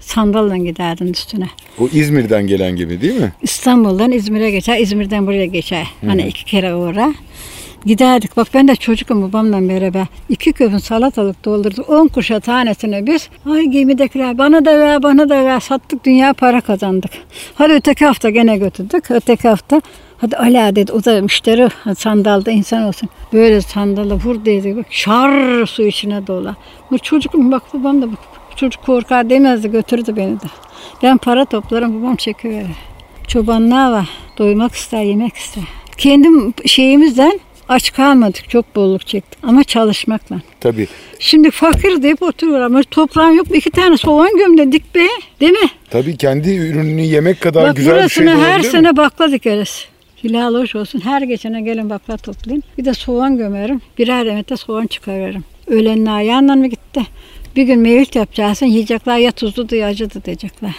C: Sandalla giderdin üstüne.
B: O İzmir'den gelen gibi değil mi?
C: İstanbul'dan İzmir'e geçer, İzmir'den buraya geçer. Hani iki kere uğra. Giderdik. Bak ben de çocukum babamla beraber. iki köpün salatalık doldurduk. On kuşa tanesini biz. Ay gemidekiler bana da ver, bana da ver. Sattık dünya para kazandık. Hadi öteki hafta gene götürdük. Öteki hafta Hadi Ala dedi o da müşteri sandalda insan olsun. Böyle sandalı vur dedi. Bak şar su içine dola. Bu çocukum bak babam da bak. Çocuk korkar demezdi götürdü beni de. Ben para toplarım babam çekiyor. Çobanlığa var. Doymak ister, yemek ister. Kendim şeyimizden aç kalmadık. Çok bolluk çektik. Ama çalışmakla.
B: Tabii.
C: Şimdi fakir deyip oturuyor ama toprağın yok. İki tane soğan gömledik be. Değil mi?
B: Tabii kendi ürününü yemek kadar
C: Bak
B: güzel bir şey de
C: burasına her
B: mi?
C: sene bakla dikeriz. Hilal hoş olsun. Her geçene gelin bakla toplayın. Bir de soğan gömerim. Birer demet de soğan çıkarırım. Öğlenin ayağından mı gitti? Bir gün mevlüt yapacaksın. Yiyecekler ya tuzlu ya acıdı diyecekler.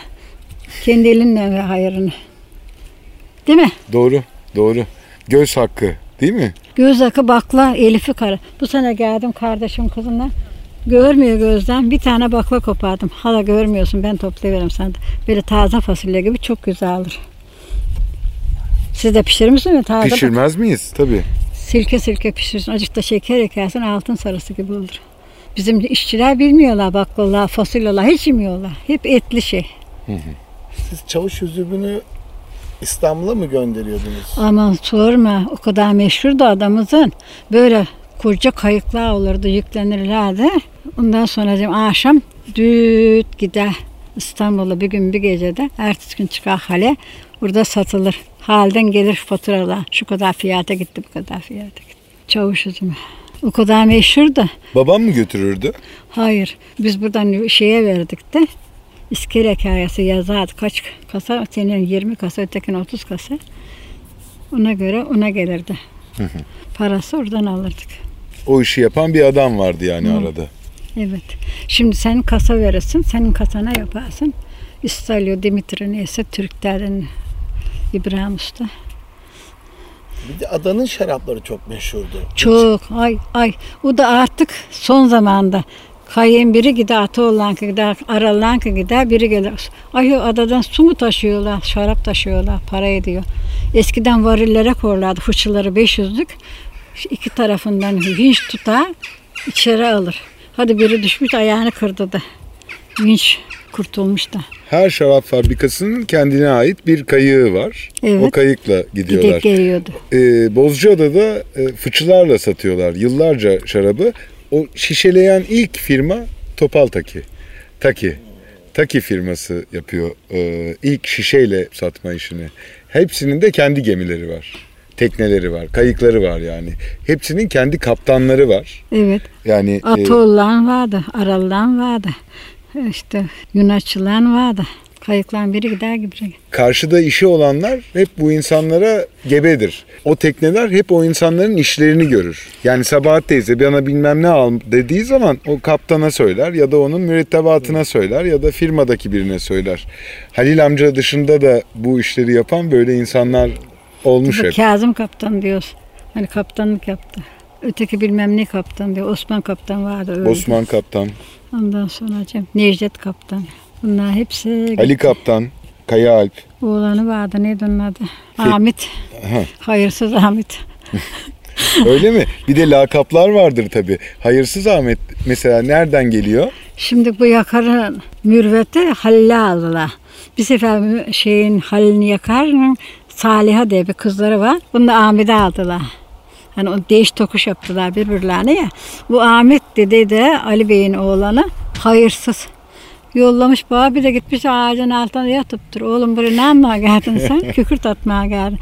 C: Kendi elinle ver hayırını. Değil mi?
B: Doğru, doğru. Göz hakkı değil mi?
C: Göz akı bakla Elif'i kara. Bu sene geldim kardeşim kızımla. Görmüyor gözden. Bir tane bakla kopardım. Hala görmüyorsun ben toplayıveririm sana. Böyle taze fasulye gibi çok güzel olur. Siz de pişirir misiniz? Taze
B: Pişirmez miyiz? Tabii.
C: Silke silke pişirirsin. Azıcık da şeker ekersin altın sarısı gibi olur. Bizim işçiler bilmiyorlar baklava, fasulyeler hiç yemiyorlar. Hep etli şey.
E: Siz çavuş üzümünü İstanbul'a mı gönderiyordunuz?
C: Aman sorma o kadar meşhurdu adamımızın. Böyle koca kayıklar olurdu yüklenirlerdi. Ondan sonra dedim, akşam düt gider İstanbul'a bir gün bir gecede. Ertesi gün çıkar hale. Burada satılır. Halden gelir faturalar. Şu kadar fiyata gitti bu kadar fiyata gitti. Çavuş üzümü. O kadar meşhurdu.
B: Babam mı götürürdü?
C: Hayır. Biz buradan şeye verdik de İskele hikayesi yazardı. Kaç kasa? Senin 20 kasa, ötekinin 30 kasa. Ona göre ona gelirdi. Parası oradan alırdık.
B: O işi yapan bir adam vardı yani arada.
C: Evet. Şimdi sen kasa verirsin, senin kasana yaparsın. İstalyo, Dimitri neyse Türklerden İbrahim Usta.
E: Bir de adanın şarapları çok meşhurdu.
C: Çok ay ay. O da artık son zamanda. Kayın biri gider, Atoğlan'ka gider, Aralan'ka gider, biri gelir. Ay o adadan su mu taşıyorlar, şarap taşıyorlar, para ediyor. Eskiden varillere korlardı, fıçıları 500'lük. İki tarafından vinç tutar, içeri alır. Hadi biri düşmüş ayağını kırdı da. Vinç kurtulmuş da.
B: Her şarap fabrikasının kendine ait bir kayığı var.
C: Evet.
B: O kayıkla gidiyorlar.
C: Gidek geliyordu.
B: Ee, Bozcaada'da e, fıçılarla satıyorlar yıllarca şarabı. O şişeleyen ilk firma Topal Taki. Taki. Taki firması yapıyor e, ilk şişeyle satma işini. Hepsinin de kendi gemileri var. Tekneleri var, kayıkları var yani. Hepsinin kendi kaptanları var.
C: Evet.
B: Yani e,
C: Atoğlan vardı, Aralılan vardı. İşte Yunaççılan vardı. Kayıklan biri gider gibi.
B: karşıda işi olanlar hep bu insanlara gebedir. O tekneler hep o insanların işlerini görür. Yani Sabahat teyze bana bilmem ne al dediği zaman o kaptana söyler ya da onun mürettebatına söyler ya da firmadaki birine söyler. Halil amca dışında da bu işleri yapan böyle insanlar olmuş hep.
C: Kazım kaptan diyoruz. Hani kaptanlık yaptı. Öteki bilmem ne kaptan diyor. Osman kaptan vardı. Öyle.
B: Osman kaptan,
C: Ondan sonra Cem, Necdet kaptan. Bunlar hepsi
B: Ali kaptan, Kaya Alp.
C: oğlanı vardı. Neydi onun adı? Ahmet. Hayırsız Ahmet.
B: Öyle mi? Bir de lakaplar vardır tabii. Hayırsız Ahmet mesela nereden geliyor?
C: Şimdi bu yakarın mürveti Halil'e aldılar. Bir sefer şeyin Halil'ini yakar Saliha diye bir kızları var. Bunu da Ahmet'e aldılar. Hani o değiş tokuş yaptılar birbirlerine ya. Bu Ahmet dedi de Ali Bey'in oğlanı hayırsız. Yollamış bana bir de gitmiş ağacın altına yatıp dur. Oğlum buraya ne anlamaya geldin sen? Kükürt atmaya geldin.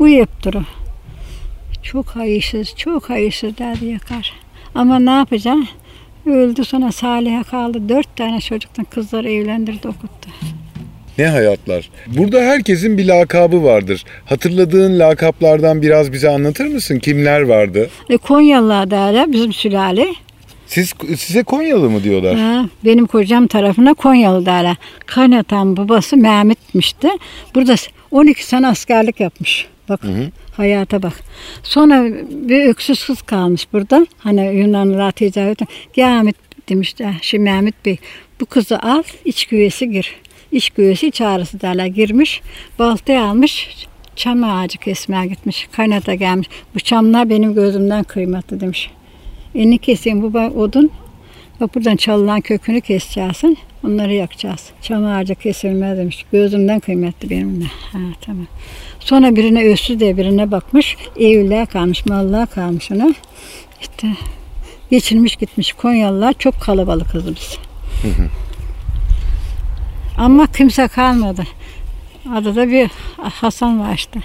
C: Uyuyup dur. Çok hayırsız, çok hayırsız derdi yakar. Ama ne yapacağım? Öldü sonra Salih'e kaldı. Dört tane çocuktan kızları evlendirdi okuttu.
B: Ne hayatlar. Burada herkesin bir lakabı vardır. Hatırladığın lakaplardan biraz bize anlatır mısın? Kimler vardı?
C: E, Konyalılar derler bizim sülale.
B: Siz size Konyalı mı diyorlar?
C: Ha, benim kocam tarafına Konyalı derler. Kaynatan babası Mehmet'mişti. Burada 12 sene askerlik yapmış. Bak hayata bak. Sonra bir öksüz kız kalmış burada. Hani Yunanlılar tecavüz Gel Ahmet demişler. Şimdi Mehmet Bey bu kızı al iç güvesi gir. İç güvesi iç ağrısı derler. Girmiş baltayı almış çam ağacı kesmeye gitmiş. Kaynata gelmiş. Bu çamlar benim gözümden kıymetli demiş. Elini keseyim bu odun. Bak buradan çalınan kökünü keseceksin. Onları yakacağız. Çam ağacı kesilmez demiş. Gözümden kıymetli benim de. Ha tamam. Sonra birine össüz diye birine bakmış. Evliliğe kalmış, mallığa kalmış ona. İşte geçirmiş gitmiş Konyalılar çok kalabalık kızımız. Ama kimse kalmadı. Adada bir Hasan var işte.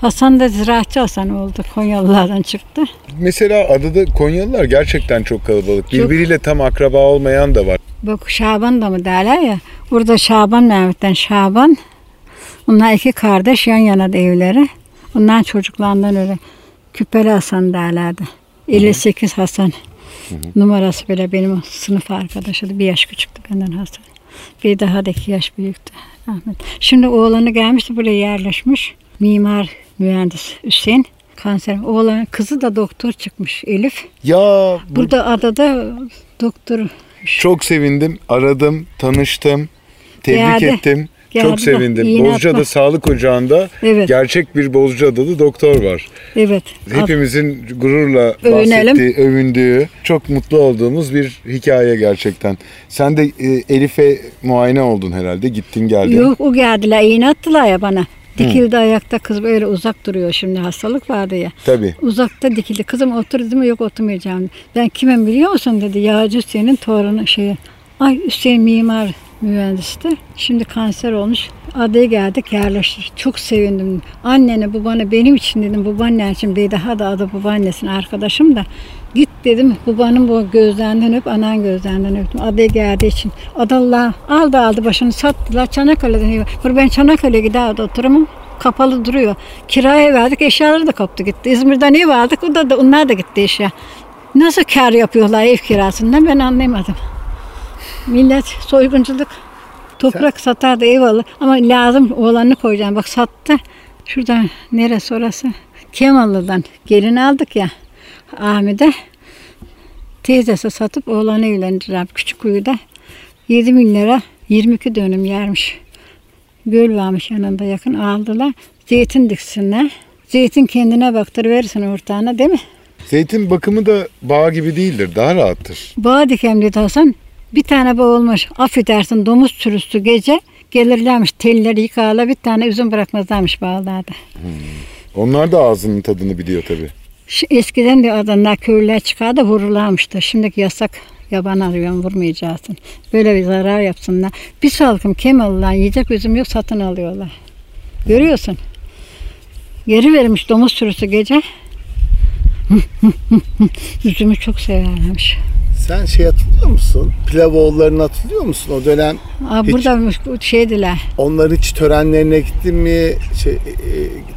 C: Hasan da ziraatçı Hasan oldu. Konyalılardan çıktı.
B: Mesela adada Konyalılar gerçekten çok kalabalık. Birbiriyle tam akraba olmayan da var.
C: Bak Şaban da mı derler ya. Burada Şaban Mehmet'ten Şaban. Onlar iki kardeş yan yana da evleri. Ondan çocuklarından öyle Küpeli Hasan derlerdi. 58 Hasan. Numarası bile benim sınıf arkadaşıydı. Bir yaş küçüktü benden Hasan. Bir daha da iki yaş büyüktü Ahmet. Şimdi oğlanı gelmişti buraya yerleşmiş. Mimar mühendis Hüseyin. Kanser. Oğlan kızı da doktor çıkmış Elif.
B: Ya bu-
C: Burada adada doktor
B: çok sevindim. Aradım, tanıştım. Tebrik
C: Geldi.
B: ettim. Çok sevindim.
C: iğne
B: Bozcaada
C: atma.
B: Sağlık Ocağı'nda
C: Evet.
B: gerçek bir Bozcaadalı doktor var.
C: Evet.
B: Hepimizin gururla
C: Övünelim.
B: bahsettiği, övündüğü, çok mutlu olduğumuz bir hikaye gerçekten. Sen de e, Elif'e muayene oldun herhalde. Gittin geldin.
C: Yok o geldiler iğne attılar ya bana. Dikildi ayakta kız böyle uzak duruyor şimdi hastalık vardı ya.
B: Tabii.
C: Uzakta dikildi. Kızım otur dedim yok oturmayacağım. Ben kimim biliyor musun dedi. Yağcı Hüseyin'in torunu şeyi. Ay Hüseyin mimar mühendisti. Şimdi kanser olmuş. Adaya geldik yerleştik. Çok sevindim. Annene babanı benim için dedim. Babaannen için bir daha da adı babaannesin arkadaşım da. Git dedim babanın bu gözlerinden öp, anan gözlerinden öptüm. Adaya geldiği için. Adalılar aldı aldı başını sattılar. Çanakkale'den. Burada ben Çanakkale'ye giderdi oturumu. Kapalı duruyor. Kiraya verdik eşyaları da kaptı gitti. İzmir'den ev aldık. O da, da onlar da gitti eşya. Nasıl kar yapıyorlar ev kirasından ben anlayamadım. Millet soygunculuk. Toprak satardı ev alır. Ama lazım oğlanını koyacağım. Bak sattı. Şuradan neresi orası? Kemallı'dan gelin aldık ya. Ahmet'e. Teyzesi satıp oğlanı evlendirdiler. Küçük kuyuda. 7 bin lira 22 dönüm yermiş. Göl varmış yanında yakın aldılar. Zeytin diksinler. Zeytin kendine baktırıverirsin ortağına değil mi?
B: Zeytin bakımı da bağ gibi değildir. Daha rahattır.
C: Bağ dikem dedi Hasan. Bir tane bağ olmuş. Affedersin domuz sürüsü gece gelirlermiş telleri yıkarlar bir tane üzüm bırakmazlarmış bağlarda.
B: Onlar da ağzının tadını biliyor tabii.
C: Şu eskiden de adamlar köylüler çıkardı vururlarmıştı. Şimdiki yasak yaban arıyorum vurmayacaksın. Böyle bir zarar yapsınlar. Bir salkım Kemal'dan yiyecek üzüm yok satın alıyorlar. Görüyorsun. Geri vermiş domuz sürüsü gece. Üzümü çok severlermiş.
E: Sen şey hatırlıyor musun? Pilavoğullarını hatırlıyor musun? O dönem
C: Aa,
E: Hiç.
C: burada şeydiler.
E: onların hiç törenlerine gittin mi? Şey, e,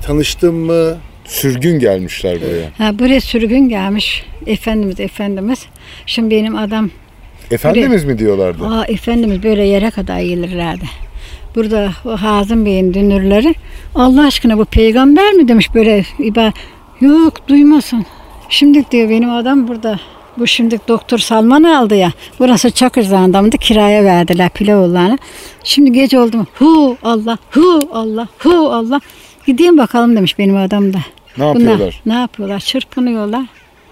E: tanıştın mı?
B: Sürgün gelmişler buraya.
C: Ha, buraya sürgün gelmiş. Efendimiz, Efendimiz. Şimdi benim adam,
B: Efendimiz mi diyorlardı?
C: aa Efendimiz böyle yere kadar gelirlerdi. Burada o Hazım Bey'in dünürleri, Allah aşkına bu peygamber mi demiş böyle iba Yok duymasın. Şimdi diyor benim adam burada. Bu şimdi doktor Salman aldı ya. Burası Çakırzağ'ındamdı kiraya verdiler Pilavoğlu'na. Şimdi gece oldu mu? Hu Allah, hu Allah, hu Allah. Gideyim bakalım demiş benim adam da.
B: Ne yapıyorlar?
C: ne yapıyorlar? Çırpınıyorlar.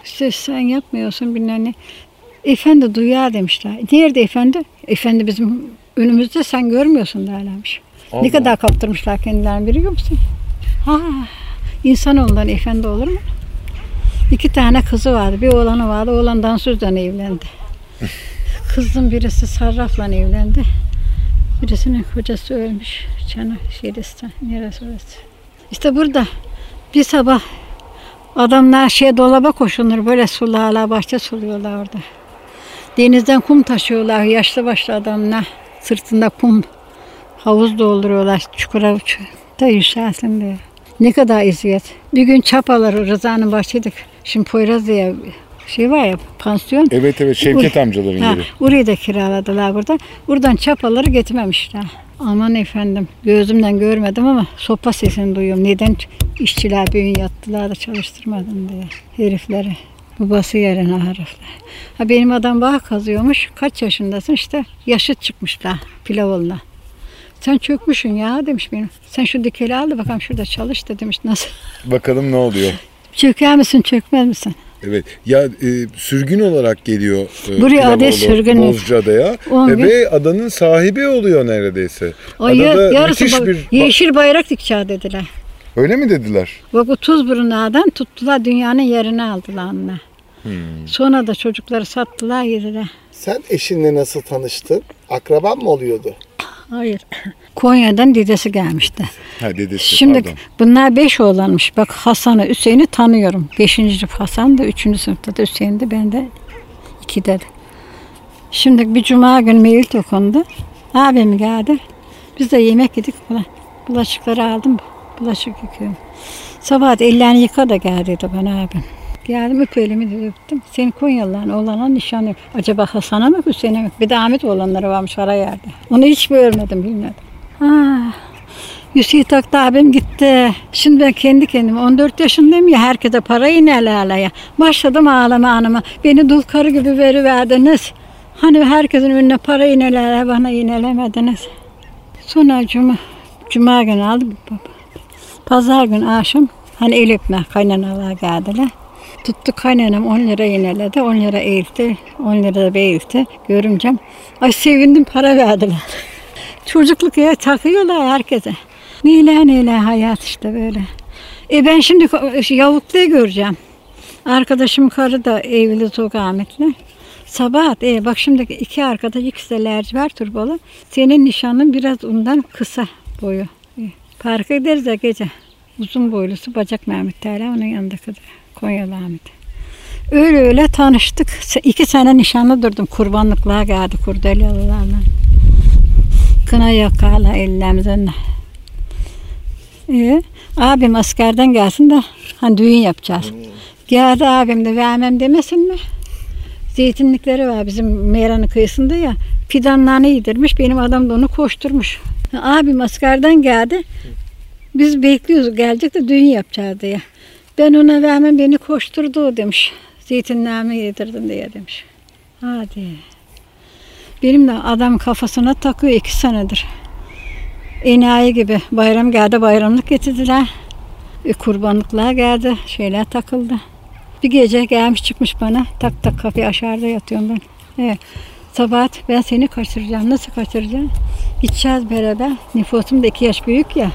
C: İşte sen yapmıyorsun bilmem ne. Efendi duyar demişler. Nerede efendi? Efendi bizim önümüzde sen görmüyorsun derlermiş.
B: Allah.
C: Ne kadar kaptırmışlar kendilerini biliyor musun? Ha, insanoğlundan efendi olur mu? İki tane kızı vardı. Bir oğlanı vardı. Oğlan dansözden evlendi. Kızın birisi sarrafla evlendi. Birisinin kocası ölmüş. Çana Şiristan. Neresi orası? İşte burada bir sabah adamlar şey dolaba koşulur. Böyle sularla bahçe suluyorlar orada. Denizden kum taşıyorlar. Yaşlı başlı adamlar. Sırtında kum havuz dolduruyorlar. Çukura da yükselsin diye. Ne kadar eziyet. Bir gün çapaları Rıza'nın bahçedik. Şimdi Poyraz diye şey var ya pansiyon.
B: Evet evet Şevket amcaların
C: Ha,
B: yeri.
C: orayı da kiraladılar burada. Buradan çapaları getirmemişler. Aman efendim gözümden görmedim ama sopa sesini duyuyorum. Neden işçiler bir gün yattılar da çalıştırmadın diye herifleri. Babası yerine herifler. Ha benim adam bağ kazıyormuş. Kaç yaşındasın işte yaşıt çıkmışlar Pilavolu'na. Sen çökmüşsün ya demiş benim. Sen şu dikeli al da bakalım şurada çalış da demiş. Nasıl?
B: Bakalım ne oluyor.
C: Çöker misin çökmez misin?
B: Evet. Ya e, sürgün olarak geliyor e,
C: Buraya adet sürgün.
B: Bozcaada'ya E, ve adanın sahibi oluyor neredeyse.
C: O
B: Adada
C: yarısı
B: müthiş
C: ba-
B: bir
C: yeşil bayrak dikeceği dediler.
B: Öyle mi dediler?
C: Bak o Tuzburunlardan tuttular dünyanın yerini aldılar onunla. Sonra da çocukları sattılar yediler.
E: Sen eşinle nasıl tanıştın? Akraban mı oluyordu?
C: Hayır. Konya'dan dedesi gelmişti.
B: Ha dedesi
C: Şimdi
B: pardon.
C: bunlar beş oğlanmış. Bak Hasan'ı, Hüseyin'i tanıyorum. Beşinci sınıf Hasan da, üçüncü sınıfta da Hüseyin de, ben de ikide de. Şimdi bir cuma günü mevlid okundu. Abim geldi. Biz de yemek yedik. Bula- Bulaşıkları aldım. Bulaşık yıkıyorum. Sabah ellerini yıka da gel dedi bana abim. Geldim öp dedi öptüm. Senin Konyalıların oğlana nişan yok. Acaba Hasan'a mı Hüseyin'e mi? Bir de Ahmet oğlanları varmış ara yerde. Onu hiç görmedim bilmedim. Ha, Hüseyin Taktı abim gitti. Şimdi ben kendi kendime 14 yaşındayım ya herkese para inerlerle ya. Başladım ağlama anıma. Beni dul karı gibi veriverdiniz. Hani herkesin önüne para inelerle bana inelemediniz. Sonra cuma, cuma günü aldım. Pazar günü akşam hani el öpme kaynanalar geldiler. Tuttu kaynanam 10 lira ineledi. 10 lira eğildi. 10 lira da eğildi. Görümcem. Ay sevindim para verdiler. Çocukluk ya takıyorlar herkese. Neyle neyle hayat işte böyle. E ben şimdi yavukluyu göreceğim. Arkadaşım karı da evli çok Ahmet'le. Sabah e bak şimdi iki arkadaş ikisi de lacivert turbolu. Senin nişanın biraz ondan kısa boyu. E, parka gideriz de gece. Uzun boylusu bacak Mehmet Teala onun yanındaki de Konyalı Ahmet. Öyle öyle tanıştık. İki sene nişanlı durdum. Kurbanlıklığa geldi kurdelalılarla. Kına yakarla ellerimizden. Ee, abim askerden gelsin de hani düğün yapacağız. Geldi abim de vermem demesin mi? Zeytinlikleri var bizim Meyran'ın kıyısında ya. Fidanlarını yedirmiş. Benim adam da onu koşturmuş. Abim askerden geldi. Biz bekliyoruz gelecek de düğün yapacağız diye. Ben ona vermem beni koşturdu demiş. Zeytinlerimi yedirdim diye demiş. Hadi. Benim de adam kafasına takıyor iki senedir. Enayi gibi bayram geldi bayramlık getirdiler. E, kurbanlıklar geldi şeyler takıldı. Bir gece gelmiş çıkmış bana tak tak kapıyı aşağıda yatıyorum ben. Evet. Sabah ben seni kaçıracağım. Nasıl kaçıracağım? Gideceğiz beraber. Nüfusum da iki yaş büyük ya.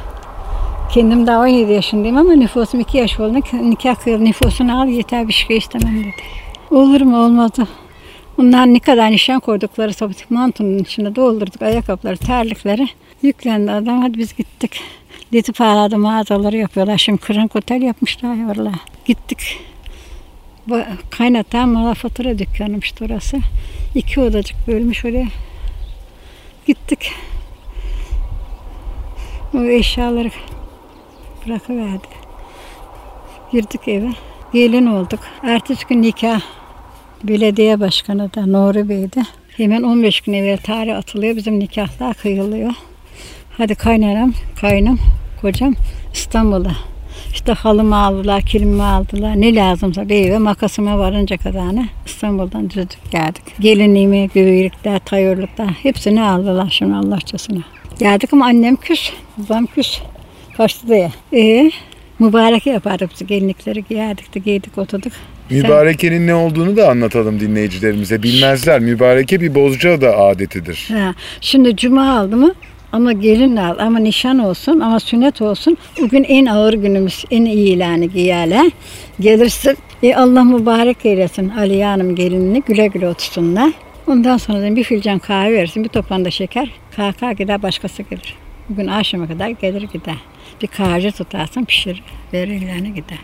C: Kendim daha 17 yaşındayım ama nüfusum iki yaş oldu. Nikah kıyıl nüfusunu al yeter bir şey istemem dedi. Olur mu olmadı. Bunlar ne kadar nişan koydukları sabatik mantonun içine doldurduk ayakkabıları, terlikleri. Yüklendi adam hadi biz gittik. Leti parada mağazaları yapıyorlar. Şimdi kırın otel yapmışlar ya orada. Gittik. Kaynatan mala fatura dükkanıymış orası. İki odacık bölmüş oraya. Gittik. O eşyaları bırakıverdi. Girdik eve. Gelin olduk. Ertesi gün nikah. Belediye başkanı da Nuri Bey'di. Hemen 15 gün evvel tarih atılıyor. Bizim nikahlar kıyılıyor. Hadi kaynanam, kaynım, kocam İstanbul'a. İşte halımı aldılar, kilimi aldılar. Ne lazımsa bir eve makasıma varınca kadarını İstanbul'dan düzdük geldik. Gelinliğimi, göğüyükler, tayörlükler hepsini aldılar şimdi Allahçasına. Geldik ama annem küs, babam küs. Kaçtı diye. Ee, mübarek yapardık biz gelinlikleri giyerdik de giydik oturduk.
B: Mübareke'nin ne olduğunu da anlatalım dinleyicilerimize. Bilmezler. Mübareke bir Bozcaada adetidir.
C: Ha, şimdi cuma aldı mı Ama gelin al, ama nişan olsun, ama sünnet olsun. Bugün en ağır günümüz, en iyi ilanı giyerler. Gelirse e, Allah mübarek eylesin Aliye Hanım gelinini güle güle otursunlar. Ondan sonra da bir fincan kahve verirsin, bir topan da şeker. Kalkar gider başkası gelir. Bugün akşama kadar gelir gider. Bir kahve tutarsın pişirir, verirlerine gider.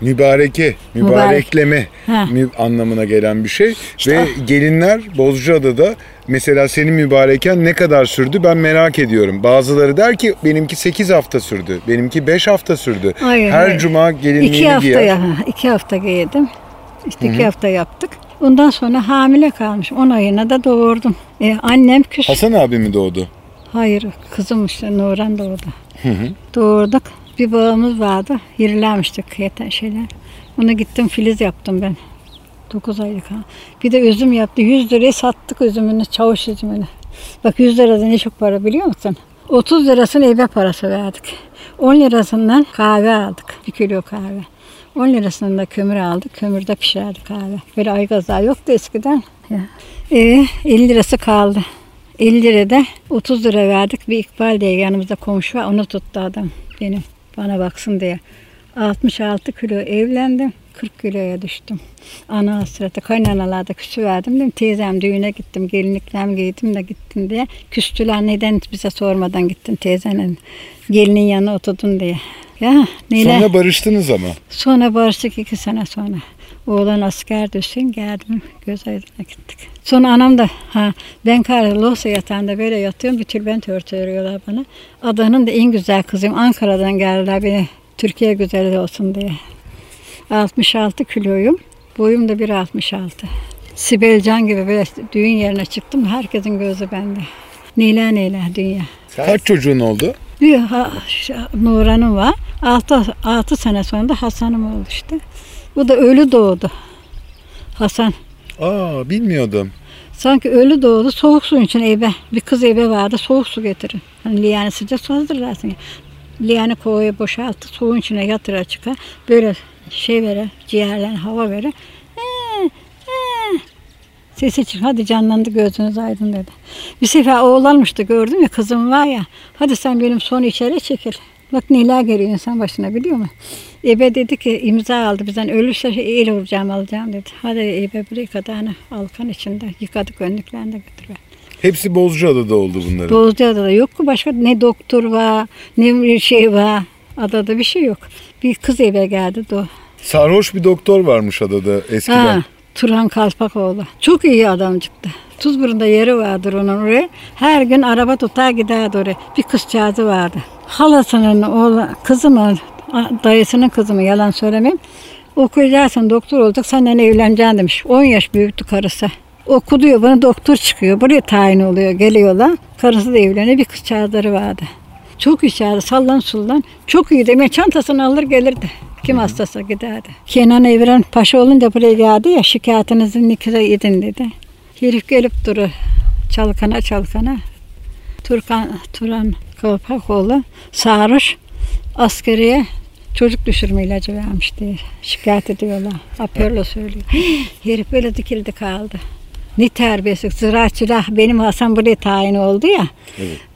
B: Mübareke, mübarekleme
C: Ha.
B: mü- anlamına gelen bir şey. Ve gelinler Bozcaada'da mesela senin mübareken ne kadar sürdü ben merak ediyorum. Bazıları der ki benimki 8 hafta sürdü, benimki 5 hafta sürdü.
C: Hayır,
B: Her
C: hayır.
B: cuma gelinliğini
C: İki hafta,
B: giyer.
C: ya, iki hafta giydim. İşte iki hafta yaptık. Ondan sonra hamile kalmış. 10 ayına da doğurdum. E, annem küs.
B: Hasan abi mi doğdu?
C: Hayır kızım işte Nuran doğdu. Doğurduk. Bir bağımız vardı. Yerilenmiştik yeten şeyler. Ona gittim filiz yaptım ben. 9 aylık ha. Bir de üzüm yaptı. 100 liraya sattık üzümünü, çavuş üzümünü. Bak 100 lirada ne çok para biliyor musun? 30 lirasını eve parası verdik. 10 lirasından kahve aldık. Bir kilo kahve. 10 lirasından da kömür aldık. Kömürde pişerdi kahve. Böyle aygazlar yoktu eskiden. Ya. Ee, 50 lirası kaldı. 50 lirada 30 lira verdik. Bir İkbal diye yanımızda komşu var. Onu tuttu adam benim. Bana baksın diye. 66 kilo evlendim. 40 kiloya düştüm. Ana hasreti kaynanalarda küsü verdim. Dedim, teyzem düğüne gittim. Gelinliklerimi giydim de gittim diye. Küstüler neden bize sormadan gittin teyzenin gelinin yanına oturdun diye. Ya neler.
B: Sonra barıştınız ama.
C: Sonra barıştık iki sene sonra. Oğlan asker düşsün geldim göz aydın'a gittik. Sonra anam da ha ben Karlos'a yatağında böyle yatıyorum bir tülbent örtü örüyorlar bana. Adanın da en güzel kızıyım. Ankara'dan geldiler beni Türkiye güzeli olsun diye. 66 kiloyum. Boyum da 1.66. Sibel Can gibi böyle düğün yerine çıktım. Herkesin gözü bende. Neyler neyler dünya.
B: Kaç çocuğun oldu?
C: Bir ha, Nuran'ım var. 6, 6 sene sonra da Hasan'ım oldu işte. Bu da ölü doğdu. Hasan.
B: Aa bilmiyordum.
C: Sanki ölü doğdu. Soğuk suyun için eve. Bir kız eve vardı. Soğuk su getirin. Hani liyanı sıcak su hazırlarsın. Liyanı kovaya boşalttı. Suyun içine yatıra çıkar. Böyle şey verir. Ciğerlerine hava verir. Ee, ee. Sesi çık. Hadi canlandı gözünüz aydın dedi. Bir sefer oğlanmıştı gördüm ya kızım var ya. Hadi sen benim son içeri çekil. Bak neler geliyor insan başına biliyor musun? Ebe dedi ki imza aldı bizden ölürse el vuracağım alacağım dedi. Hadi ebe buraya kadarını alkan içinde yıkadık önlüklerini de götürüver.
B: Hepsi Bozcaada'da oldu bunların.
C: Bozcaada'da yok ki başka ne doktor var ne bir şey var. Adada bir şey yok. Bir kız eve geldi do.
B: Sarhoş bir doktor varmış adada eskiden.
C: Ha, Turan Kalpakoğlu. Çok iyi adam çıktı. Tuzburun'da yeri vardır onun oraya. Her gün araba tutar giderdi oraya. Bir kızcağızı vardı. Halasının oğlu, kızı mı, dayısının kızı mı yalan söylemeyeyim. Okuyacaksın doktor olacak senden evleneceksin demiş. 10 yaş büyüktü karısı. Okuduyor bana doktor çıkıyor. Buraya tayin oluyor geliyorlar. Karısı da evleniyor bir kızcağızları vardı. Çok içeride sallan sullan. Çok iyi demek çantasını alır gelirdi. Kim hastası giderdi. Kenan Evren Paşa olunca buraya geldi ya şikayetinizi nikah edin dedi. Herif gelip duru çalkana çalkana. Turkan, Turan Kalpakoğlu sarhoş askeriye çocuk düşürme ilacı vermiş diye şikayet ediyorlar. Apörle söylüyor. Herif böyle dikildi kaldı. Ne terbiyesiz ziraatçılar benim Hasan buraya tayin oldu ya.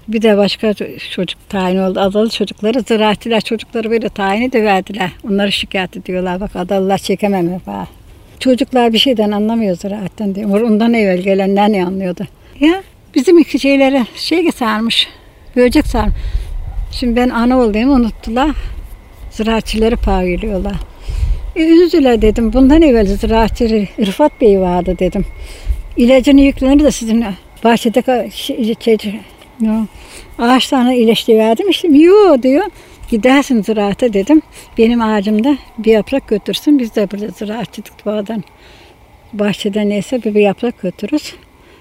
C: Bir de başka çocuk tayin oldu. Adalı çocukları ziraatçılar çocukları böyle tayin ediverdiler. Onları şikayet ediyorlar. Bak adalılar çekemem ha. Çocuklar bir şeyden anlamıyor ziraatten diyor. Ondan evvel gelenler ne anlıyordu? Ya bizim iki şeylere şey sarmış. Böcek sarmış. Şimdi ben ana olduğumu unuttular. Ziraatçıları pavyoluyorlar. E, üzüldüler dedim. Bundan evvel ziraatçı Rıfat Bey vardı dedim. İlacını yüklenir de sizin bahçede şey, şey, yo, ağaçlarına iyileşti verdim. İşte yo diyor. Gidersin ziraate dedim. Benim ağacımda bir yaprak götürsün. Biz de burada ziraatçılık bağdan bahçeden neyse bir, bir yaprak götürürüz.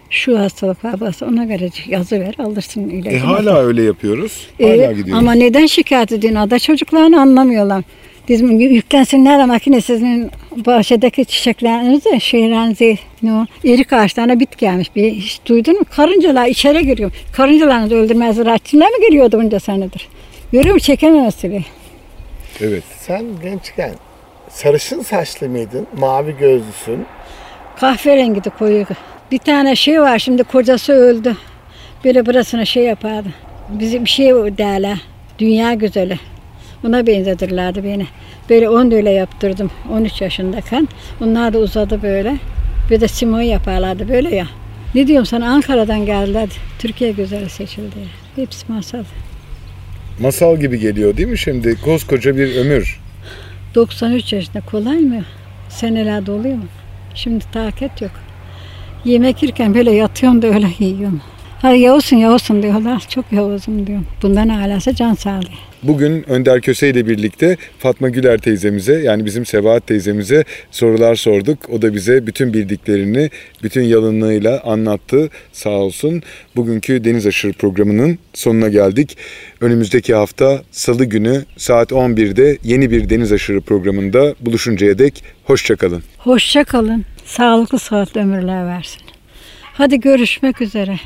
C: Şu hastalık var varsa ona göre yazı ver alırsın ilacını.
B: E hala öyle yapıyoruz.
C: Ee,
B: Hala gidiyoruz.
C: ama neden şikayet ediyorsun? Ada çocuklarını anlamıyorlar. Bizim yüklensinler de makine sizin bahçedeki çiçeklerinizi, şeylerinizi, ne o, erik ağaçlarına bit gelmiş. Bir hiç duydun mu? Karıncalar içeri giriyor. Karıncalarını da öldürmez ziraatçılar mı geliyordu bunca senedir? Görüyor musun? Çekememesi.
B: Evet.
E: Sen gençken sarışın saçlı mıydın? Mavi gözlüsün.
C: Kahverengi de koyu. Bir tane şey var şimdi kocası öldü. Böyle burasına şey yapardı. bizi bir şey derler. Dünya güzeli. Buna benzedirlerdi beni. Böyle onu da öyle yaptırdım 13 yaşındayken. Onlar da uzadı böyle. Bir de simon yaparlardı böyle ya. Ne diyorum sana Ankara'dan geldiler. Türkiye güzeli seçildi. Hepsi masal.
B: Masal gibi geliyor değil mi şimdi? Koskoca bir ömür.
C: 93 yaşında kolay mı? Senelerde oluyor mu? Şimdi takat yok. Yemek yerken böyle yatıyorum da öyle yiyorum. Hadi Yavuzsun Yavuzsun diyorlar. Çok Yavuzum diyorum. Bundan alası can sağlıyor.
B: Bugün Önder Köse ile birlikte Fatma Güler teyzemize yani bizim Sebahat teyzemize sorular sorduk. O da bize bütün bildiklerini bütün yalınlığıyla anlattı sağ olsun. Bugünkü Deniz Aşırı programının sonuna geldik. Önümüzdeki hafta salı günü saat 11'de yeni bir Deniz Aşırı programında buluşuncaya dek hoşçakalın.
C: Hoşça kalın. Sağlıklı sıhhatli ömürler versin. Hadi görüşmek üzere.